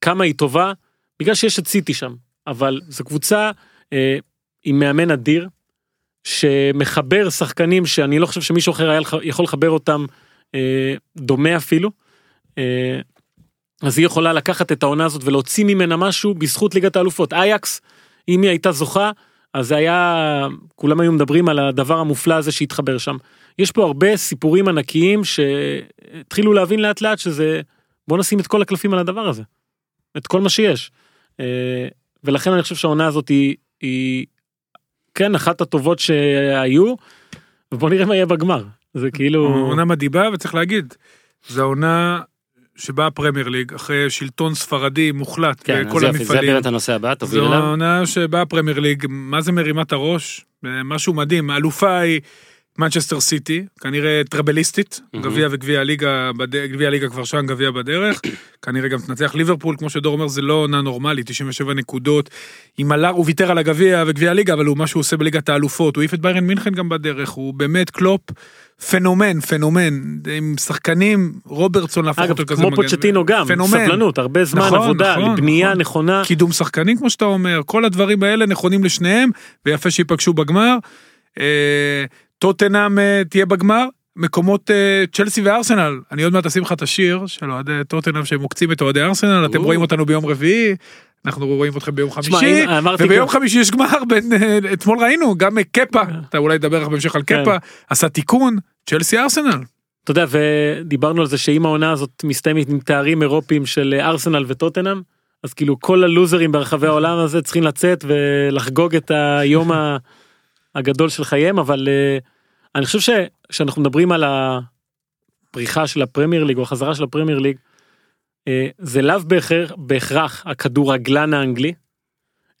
כמה היא טובה בגלל שיש את סיטי שם אבל זו קבוצה אה, עם מאמן אדיר שמחבר שחקנים שאני לא חושב שמישהו אחר יכול לחבר אותם אה, דומה אפילו. אה, אז היא יכולה לקחת את העונה הזאת ולהוציא ממנה משהו בזכות ליגת האלופות. אייקס, אם היא הייתה זוכה, אז זה היה, כולם היו מדברים על הדבר המופלא הזה שהתחבר שם. יש פה הרבה סיפורים ענקיים שהתחילו להבין לאט לאט שזה, בוא נשים את כל הקלפים על הדבר הזה. את כל מה שיש. אה, ולכן אני חושב שהעונה הזאת היא, היא כן אחת הטובות שהיו, ובוא נראה מה יהיה בגמר. זה כאילו... עונה מדהימה וצריך להגיד, זו העונה שבה הפרמייר ליג אחרי שלטון ספרדי מוחלט כן, בכל אז יופי, זה המפעלים. באמת הנושא הבא, תוביל זו אליו. העונה שבה הפרמייר ליג מה זה מרימה את הראש אה, משהו מדהים האלופה היא מנצ'סטר סיטי כנראה טרבל לוקאלי מהמם. גביע וגביע הליגה בד- גביע הליגה כבר שם גביע בדרך כנראה גם תנצח ליברפול כמו שדור אומר זה לא עונה נורמלית 97 נקודות עם הלר הוא ויתר על הגביע וגביע הליגה אבל הוא מה שהוא עושה בליגת האלופות הוא העיף את ביירן מינכן גם בדרך הוא באמת קלופ פנומן פנומן עם שחקנים רוברטסון להפוך אגב, אותו כזה כמו מגן. פוצ'טינו גם, פנומן. סבלנות, הרבה זמן נכון, עבודה, נכון, בנייה נכון. נכונה. קידום שחקנים כמו שאתה אומר כל הדברים האלה נכונים לשניהם ויפה שייפגשו בגמר. טוטנאם אה, תהיה בגמר? מקומות אה, צ'לסי וארסנל. אני עוד מעט אשים לך את השיר של אוהדי טוטנאם שהם עוקצים את אוהדי ארסנל. אתם. רואים אותנו ביום רביעי. אנחנו רואים אתכם ביום חמישי וביום חמישי יש גמר בין אה, אתמול ראינו גם קפה. אתה אולי תדבר בהמשך על כן. קפה. עשה תיקון צ'לסי ארסנל. אתה יודע, ודיברנו על זה שאם העונה הזאת מסתיימת עם תארים אירופיים של ארסנל וטוטנאם, אז כאילו כל הלוזרים ברחבי העולם הזה צריכים לצאת ולחגוג את היום ה- הגדול של חייהם, אבל אה, אני חושב שכשאנחנו מדברים על הפריחה של הפרמייר ליג או החזרה של הפרמייר ליג, אה, זה לאו בהכרח, בהכרח הכדורגלן האנגלי,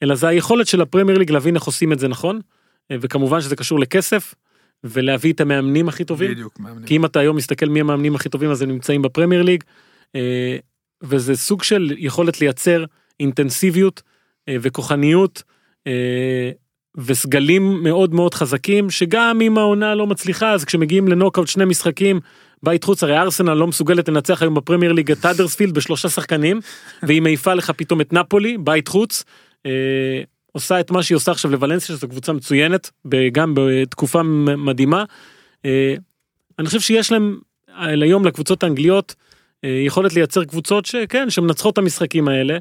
אלא זה היכולת של הפרמייר ליג להבין איך עושים את זה נכון, אה, וכמובן שזה קשור לכסף, ולהביא את המאמנים הכי טובים. בדיוק מאמנים. כי אם אתה היום מסתכל מי המאמנים הכי טובים אז הם נמצאים בפרמייר ליג אה, וזה סוג של יכולת לייצר אינטנסיביות אה, וכוחניות אה, וסגלים מאוד מאוד חזקים, שגם אם העונה לא מצליחה, אז כשמגיעים לנוקאוט שני משחקים, בית חוץ, הרי ארסנל לא מסוגלת לנצח היום בפרמייר ליג את האדרספילד בשלושה שחקנים, והיא מעיפה לך פתאום את נפולי, בית חוץ. אה, עושה את מה שהיא עושה עכשיו לוולנסיה, שזו קבוצה מצוינת, גם בתקופה מדהימה. אה, אני חושב שיש להם אה, היום לקבוצות האנגליות אה, יכולת לייצר קבוצות שכן, שמנצחות את המשחקים האלה.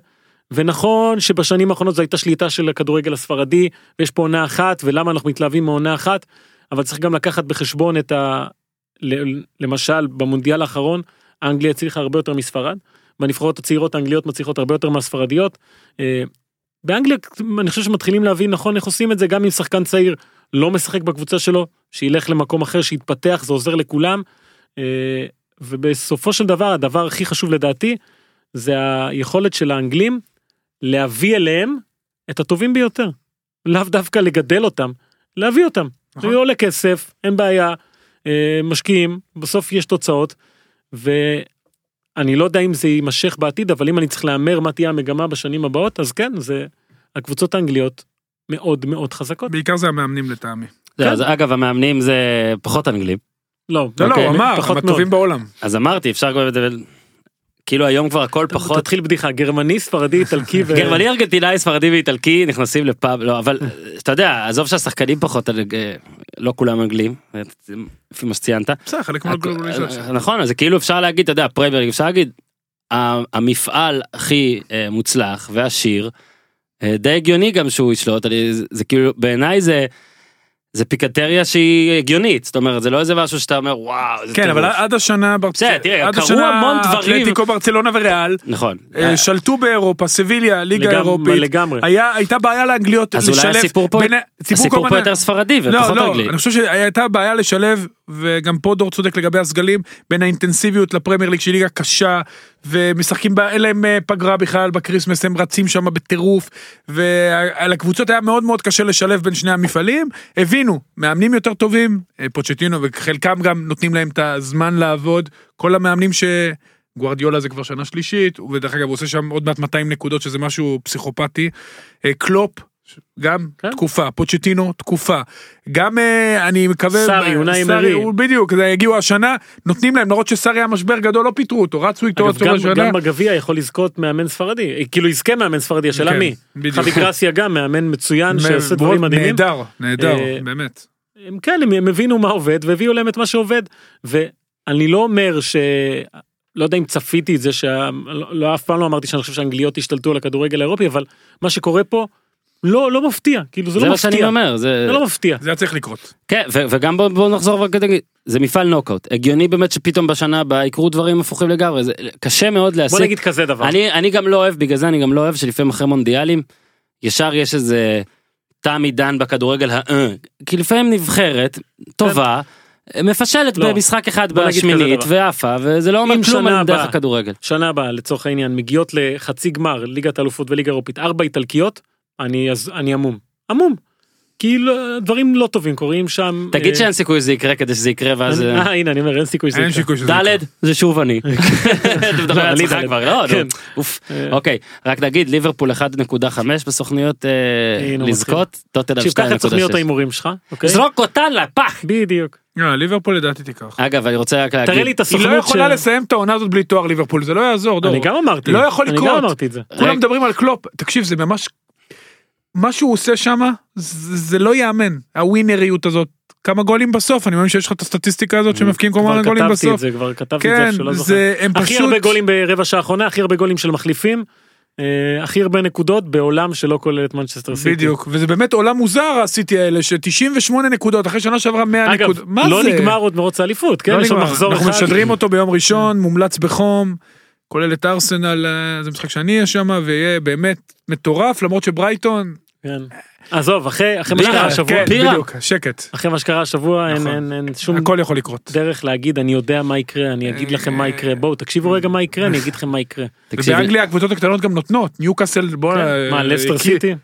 ונכון שבשנים האחרונות זו הייתה שליטה של הכדורגל הספרדי, ויש פה עונה אחת, ולמה אנחנו מתלהבים מעונה אחת, אבל צריך גם לקחת בחשבון את ה... למשל, במונדיאל האחרון, אנגליה הצליחה הרבה יותר מספרד, בנבחרות הצעירות האנגליות מצליחות הרבה יותר מהספרדיות. אה, באנגליה אני חושב שמתחילים להבין נכון איך עושים את זה, גם אם שחקן צעיר לא משחק בקבוצה שלו, שילך למקום אחר, שיתפתח, זה עוזר לכולם. אה, ובסופו של דבר, הדבר הכי חשוב לדעתי, זה היכולת של האנגלים להביא אליהם את הטובים ביותר. לאו דווקא לגדל אותם, להביא אותם. זה נכון. עולה כסף, אין בעיה, אה, משקיעים, בסוף יש תוצאות, ואני לא יודע אם זה יימשך בעתיד, אבל אם אני צריך להמר מה תהיה המגמה בשנים הבאות, אז כן, זה הקבוצות האנגליות מאוד מאוד חזקות. בעיקר זה המאמנים לטעמי. זה, אז אגב המאמנים זה פחות אנגלים. לא, לא, לא, אוקיי, הוא אמר, פחות הם. הטובים בעולם. אז אמרתי אפשר כבר לדבר. כאילו היום כבר הכל פחות תתחיל בדיחה, גרמני, ספרדי, איטלקי ו... גרמני ארגנטינאי ספרדי ואיטלקי נכנסים לפאב לא אבל אתה יודע עזוב שהשחקנים פחות אה, לא כולם אנגלים לפי מה שציינת. נכון אז זה כאילו אפשר להגיד אתה יודע ליג, אפשר להגיד המפעל הכי אה, מוצלח ועשיר אה, די הגיוני גם שהוא ישלוט זה כאילו בעיניי זה. זה פיקטריה שהיא הגיונית זאת אומרת זה לא איזה משהו שאתה אומר וואו איזה כן, אבל טירוף." עד השנה, ברצ- בסדר, תראה, עד קרו המון דברים. אתלטיקו ברצלונה וריאל נכון אה, שלטו באירופה, סביליה, ליגה אירופית. לגמרי. היה- הייתה בעיה לאנגליות אז אולי הסיפור פה הסיפור פה יותר ספרדי לא, ופחות לא, אנגלי. אני חושב שהייתה בעיה לשלב, וגם פה דור צודק לגבי הסגלים, בין האינטנסיביות לפרמייר ליג שהיא ליגה קשה, ומשחקים בה, אין להם אה, פגרה בכלל בקריסמס, הם רצים שם בטירוף, ועל הקבוצות היה מאוד מאוד קשה לשלב בין שני המפעלים, הבינו, מאמנים יותר טובים, אה, פוצ'טינו, וחלקם גם נותנים להם את הזמן לעבוד, כל המאמנים ש... גוארדיולה זה כבר שנה שלישית, ודרך אגב הוא עושה שם עוד מעט 200 נקודות שזה משהו פסיכופתי. אה, קלופ, גם כן. תקופה, פוצ'טינו תקופה. גם אה, אני מקווה, סארי, אונאי סארי, אמרי. הוא- בדיוק, זה הגיעו השנה, נותנים להם, למרות שסארי היה משבר גדול, לא פיטרו אותו, רצו איתו אגב, גם, השנה. גם בגביע יכול לזכות מאמן ספרדי, כאילו יזכה מאמן ספרדי, השאלה כן, מי. חבי גרסיה גם מאמן מצוין שעושה דברים מדהימים. נהדר, נהדר, אה, באמת. הם כן, הם, הבינו מה עובד והביאו להם את מה שעובד. ואני לא אומר ש... לא יודע אם צפיתי את זה, שה... לא, לא, פעם לא אמרתי שאני חושב שהאנגליות השתלטו על הכדורגל האירופי, אבל מה שקורה פה לא, לא מפתיע, כאילו זה, זה לא מה מפתיע. שאני אומר זה זה לא מפתיע. זה היה צריך לקרות. כן ו- וגם בוא, בוא נחזור להגיד, זה מפעל נוקאוט הגיוני באמת שפתאום בשנה הבאה יקרו דברים הפוכים לגמרי זה קשה מאוד בוא להשיג. נגיד כזה דבר. אני אני גם לא אוהב בגלל זה אני גם לא אוהב שלפעמים אחרי מונדיאלים ישר יש איזה תם עידן בכדורגל הא כי לפעמים נבחרת טובה מפשלת לא. במשחק אחד בוא בשמינית. ועפה וזה לא אומר כלום על דרך הכדורגל. שנה הבאה לצורך העניין מגיעות לחצי גמר ליגת האלופות וליגה אירופית ארבע איטלקיות אני אז אני המום המום. כאילו דברים לא טובים קורים שם. תגיד אה, שאין סיכוי שזה יקרה כדי שזה יקרה ואז אני- אה, אה הנה אני אומר אין סיכוי שזה יקרה. ד'. זה שוב אני. אתה מדבר על אני עצמך ד'. כבר לא כן. אוף. אה, אוקיי רק נגיד ליברפול 1.5 בסוכניות לזכות טוטנאם תקשיב קח את סוכניות 2.6. ההימורים שלך. אוקיי? זרוק אותן לפח. בדיוק. לא, ליברפול לדעתי תיקח. אגב אני רוצה רק להגיד תראה לי את היא הסוכנות לא יכולה לסיים את העונה הזאת בלי תואר ליברפול, זה לא יעזור, דור. אני גם אמרתי. לא יכול אני לקרות. גם אמרתי את זה. כולם מדברים על קלופ, תקשיב זה ממש, מה שהוא עושה שם זה זה לא ייאמן, הווינריות הזאת, כמה גולים בסוף, אני מאמין שיש לך את הסטטיסטיקה הזאת שמבקיעים כל כבר מיני גולים כתבתי את בסוף. זה כבר כתבתי את כן, זה שלא זוכר. זה, הם הכי פשוט, הרבה גולים ברבע שעה האחרונה הכי הרבה גולים של מחליפים. אה, הכי הרבה נקודות בעולם שלא כולל את מנצ'סטר סיטי. בדיוק, וזה באמת עולם מוזר הסיטי האלה, ש-98 נקודות, אחרי שנה שעברה 100 אגב, נקודות, מה לא זה? נגמר עוד מרוץ האליפות, כן? לא יש עוד. מחזור אנחנו אחד. משדרים אותו ביום ראשון, מומלץ בחום, כולל את ארסנל, אה, זה משחק שאני אהיה שם, ויהיה באמת מטורף, למרות שברייטון, כן. עזוב, אחרי אחרי מה שקרה השבוע, כן, בירה. בדיוק, שקט, אחרי מה שקרה השבוע אין- נכון. אין אין שום הכל יכול לקרות. דרך להגיד אני יודע מה יקרה, אני אגיד לכם מה יקרה, בואו תקשיבו רגע מה יקרה, אני אגיד לכם מה יקרה. ובאנגליה הקבוצות הקטנות גם נותנות, ניוקאסל, בוא... כן. אה, מה, לסטר סיטי?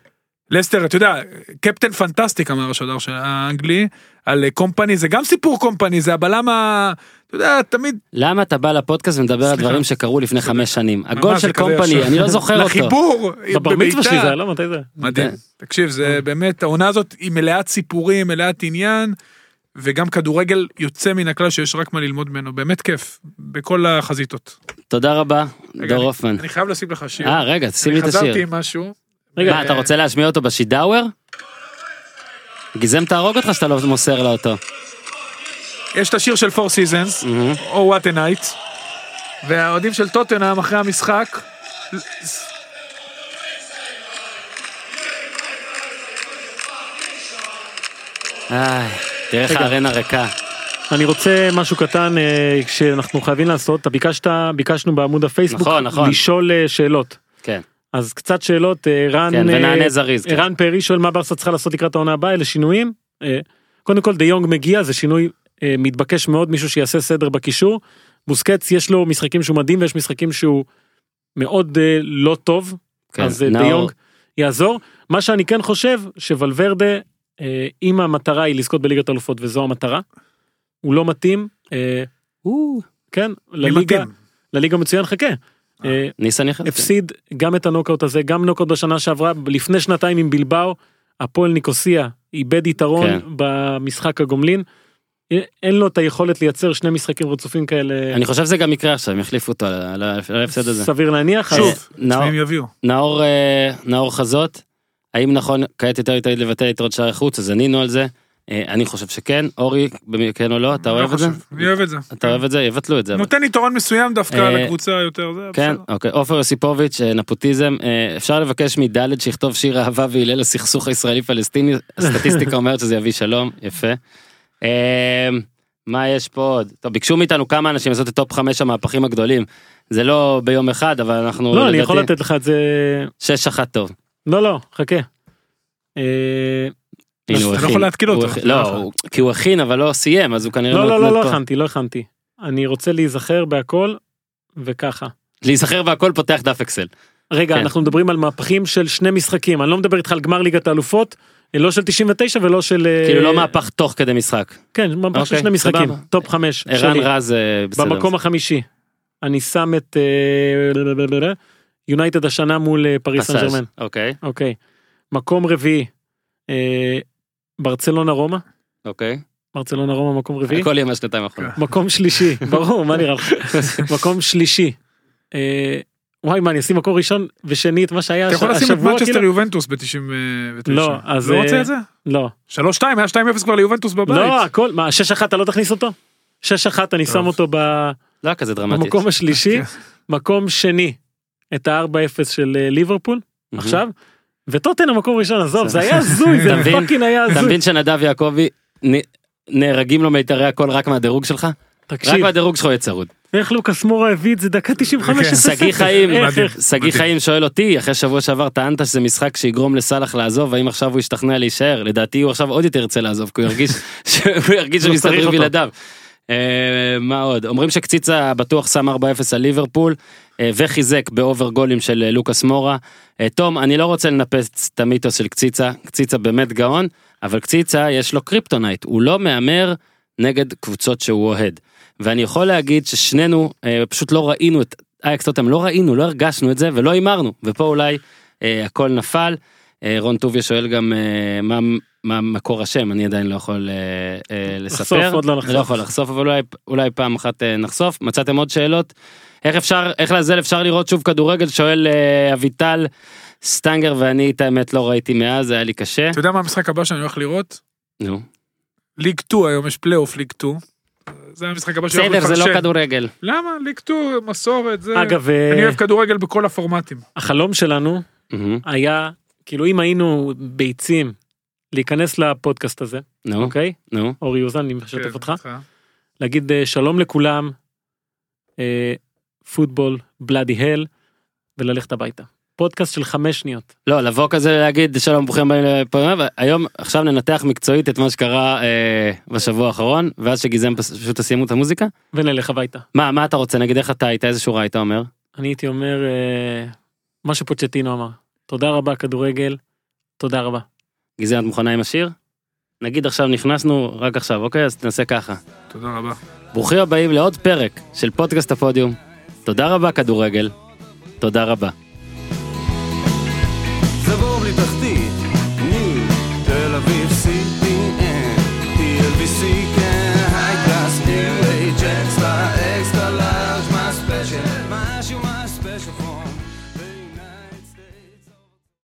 לסטר, אתה יודע, קפטן פנטסטיק אמר השדר של האנגלי, על אה, קומפני, זה גם סיפור קומפני, זה הבלם ה... אתה יודע, תמיד למה אתה בא לפודקאסט ומדבר על. דברים שקרו לפני חמש שנים? הגול של קומפני. אני לא זוכר אותו. לחיבור, בבר מצווה שלי בביתה. זה היה, לא? מתי זה? מדהים. כן. תקשיב, זה באמת, העונה הזאת היא מלאת סיפורים, מלאת עניין, וגם כדורגל יוצא מן הכלל שיש רק מה ללמוד ממנו, באמת כיף, בכל החזיתות. תודה רבה, דור אני- הופמן. אני חייב לשים לך שיר. אה, רגע, שים לי אני את השיר. חזרתי עם משהו. רגע, מה, אתה רוצה להשמיע אותו בשידאוור? גיזם תהרוג אותך שאתה לא מוסר לה אותו. יש את השיר של Four Seasons, או What a Night, והאוהדים של טוטנאם אחרי המשחק, איי, תראה איך. הארנה ריקה. אני רוצה משהו קטן אה, שאנחנו חייבים לעשות, אתה ביקשת, ביקשנו בעמוד הפייסבוק, נכון, נכון. לשאול אה, שאלות. כן, אז קצת שאלות, אה, רן, כן, ונענה זריז. כן. רן פרי שואל מה ברסה צריכה לעשות לקראת העונה הבאה, אלה שינויים. קודם כל דה יונג מגיע, זה שינוי מתבקש מאוד, מישהו שיעשה סדר בקישור. בוסקץ יש לו משחקים שהוא מדהים ויש משחקים שהוא מאוד אה, לא טוב, כן, אז אה, דה נאור. יונג יעזור. מה שאני כן חושב, שוולברדה, אה, אם המטרה היא לזכות בליגת אלופות וזו המטרה, הוא לא מתאים, אה, או, כן, לליגה? לליגה מצוין, חכה. אה, ניסן יחד? הפסיד גם את הנוקאוט הזה, גם נוקאוט בשנה שעברה, לפני שנתיים עם בלבאו, הפועל ניקוסיה איבד יתרון כן. במשחק הגומלין. אין לו את היכולת לייצר שני משחקים רצופים כאלה, אני חושב שזה גם יקרה עכשיו, הם יחליפו אותו על ההפסד הזה. סביר להניח. שוב, נאור-. נאור אה, נאור חזות, האם נכון כעת יותר איטית לבטל יתרות שערי חוץ, אז ענינו על זה. אה, אני חושב שכן, אורי, כן או לא, אתה אוהב את זה? אני אוהב את זה. אתה אוהב את זה? יבטלו את זה. נותן יתרון מסוים דווקא אה, לקבוצה יותר, זה כן. אוקיי, עופר יוסיפוביץ', נפוטיזם, אפשר לבקש מדלת שיכתוב שיר אהבה והלל לסכסוך הישראלי פלסטיני, הסטטיסטיקה אומרת שזה יביא שלום, יפה. אה, מה יש פה עוד? טוב, ביקשו מאיתנו כמה אנשים לעשות את טופ חמש המהפכים הגדולים, זה לא ביום אחד, אבל אנחנו, לא, אני יכול לתת לך את זה, שש אחת טוב. לא, לא, חכה. אה, אתה הוא לא. יכול להתקיל אותו. לא, כי הוא הכין אבל לא סיים, אז הוא כנראה לא, לא, לא, לא. הכנתי, לא הכנתי. אני רוצה להיזכר בהכל, וככה. להיזכר והכל פותח דף אקסל. רגע, כן. אנחנו מדברים על מהפכים של שני משחקים, אני לא מדבר איתך על גמר ליגת האלופות, לא של 99 ולא של... אה, כאילו לא מהפך תוך כדי משחק. כן, מהפך של אוקיי, שני משחקים. טופ חמש. ערן. רז אה, בסדר. במקום החמישי. אני שם את אה, יונייטד השנה מול אה, פריז סן. ג'רמן. אוקיי, אוקיי. מקום רביעי. אה, ברצלונה רומא. אוקיי. ברצלונה רומא מקום רביעי. הכל יהיה מהשנתיים האחרונות. מקום שלישי. ברור, מה נראה לך? מקום שלישי. אה, וואי מה אני אשים מקום ראשון ושני את מה שהיה אתה יכול לשים את השבוע מנצ'סטר כאילו? יובנטוס ב-99. לא, אז, לא רוצה אה, את זה? לא. 3-2, היה 2-0 כבר ליובנטוס בבית. לא הכל מה 6-1 אתה לא תכניס אותו? 6-1 אני שם אותו ב- לא היה כזה דרמטי. במקום השלישי. אוקיי. מקום שני את ה-4-0 של אה, ליברפול. עכשיו. וטוטן המקום ראשון עזוב זה היה הזוי. אתה זה? פאקינג היה אתה הזוי. מבין שנדב יעקבי נהרגים לו מיתרי הכל רק מהדירוג שלך? רק תקשיב מהדירוג שלך הוא יהיה צרוד. איך לוקאס מורה הביא את זה דקה 95 כן. שגיא חיים. שגיא. חיים שואל אותי, אחרי שבוע שעבר טענת שזה משחק שיגרום לסאלח לעזוב, האם עכשיו הוא ישתכנע להישאר? לדעתי הוא עכשיו עוד יותר ירצה לעזוב, כי הוא ירגיש שהוא ירגיש אותו. בלעדיו. אה, מה עוד? אומרים שקציצה בטוח שם 4-0 על ליברפול, אה, וחיזק ב over גולים של אה, לוקאס מורה. תום, אני לא רוצה לנפץ את המיתוס של קציצה, קציצה באמת גאון, אבל קציצה יש לו קריפטונייט, הוא לא מהמר נגד קבוצות שהוא אוהד. ואני יכול להגיד ששנינו אה, פשוט לא ראינו את אייאקס טוטנהאם, לא ראינו, לא הרגשנו את זה ולא הימרנו, ופה אולי אה, הכל נפל. אה, רון טוביה שואל גם אה, מה, מה מקור השם, אני עדיין לא יכול אה, אה, לספר. לחשוף, עוד לא נחשוף. לא יכול לחשוף, אבל אולי, אולי פעם אחת אה, נחשוף. מצאתם עוד שאלות? איך אפשר, איך לעזאזל אפשר לראות שוב כדורגל? שואל אה, אביטל סטנגר ואני את האמת לא ראיתי מאז, היה לי קשה. אתה יודע מה המשחק הבא שאני הולך לראות? נו. ליג 2 היום יש פלייאוף ליג 2. זה המשחק הבא שאני הולך בסדר, זה לא. כדורגל. למה? 2, מסורת, זה... אגב אה, אני אוהב כדורגל בכל הפורמטים. החלום שלנו. היה כאילו אם היינו ביצים להיכנס לפודקאסט הזה נו, אוקיי נו. אורי אוזן אני משתף כן, אותך אותך. להגיד אה, שלום לכולם אה, פוטבול בלאדי הל וללכת הביתה פודקאסט של חמש שניות לא, לבוא כזה להגיד שלום ברוכים הבאים לפה, היום עכשיו ננתח מקצועית את מה שקרה אה, בשבוע האחרון, ואז שגיזם פשוט תסיימו את המוזיקה. ונלך הביתה מה, מה אתה רוצה? נגיד איך אתה היית, איזה שורה היית אומר? אני הייתי אומר אה, מה שפוצ'טינו אמר תודה רבה כדורגל תודה רבה. גיזל, את מוכנה עם השיר? נגיד עכשיו נכנסנו רק עכשיו, אוקיי? אז נעשה ככה. תודה רבה. ברוכים הבאים לעוד פרק של פודקאסט הפודיום. תודה רבה כדורגל. תודה רבה.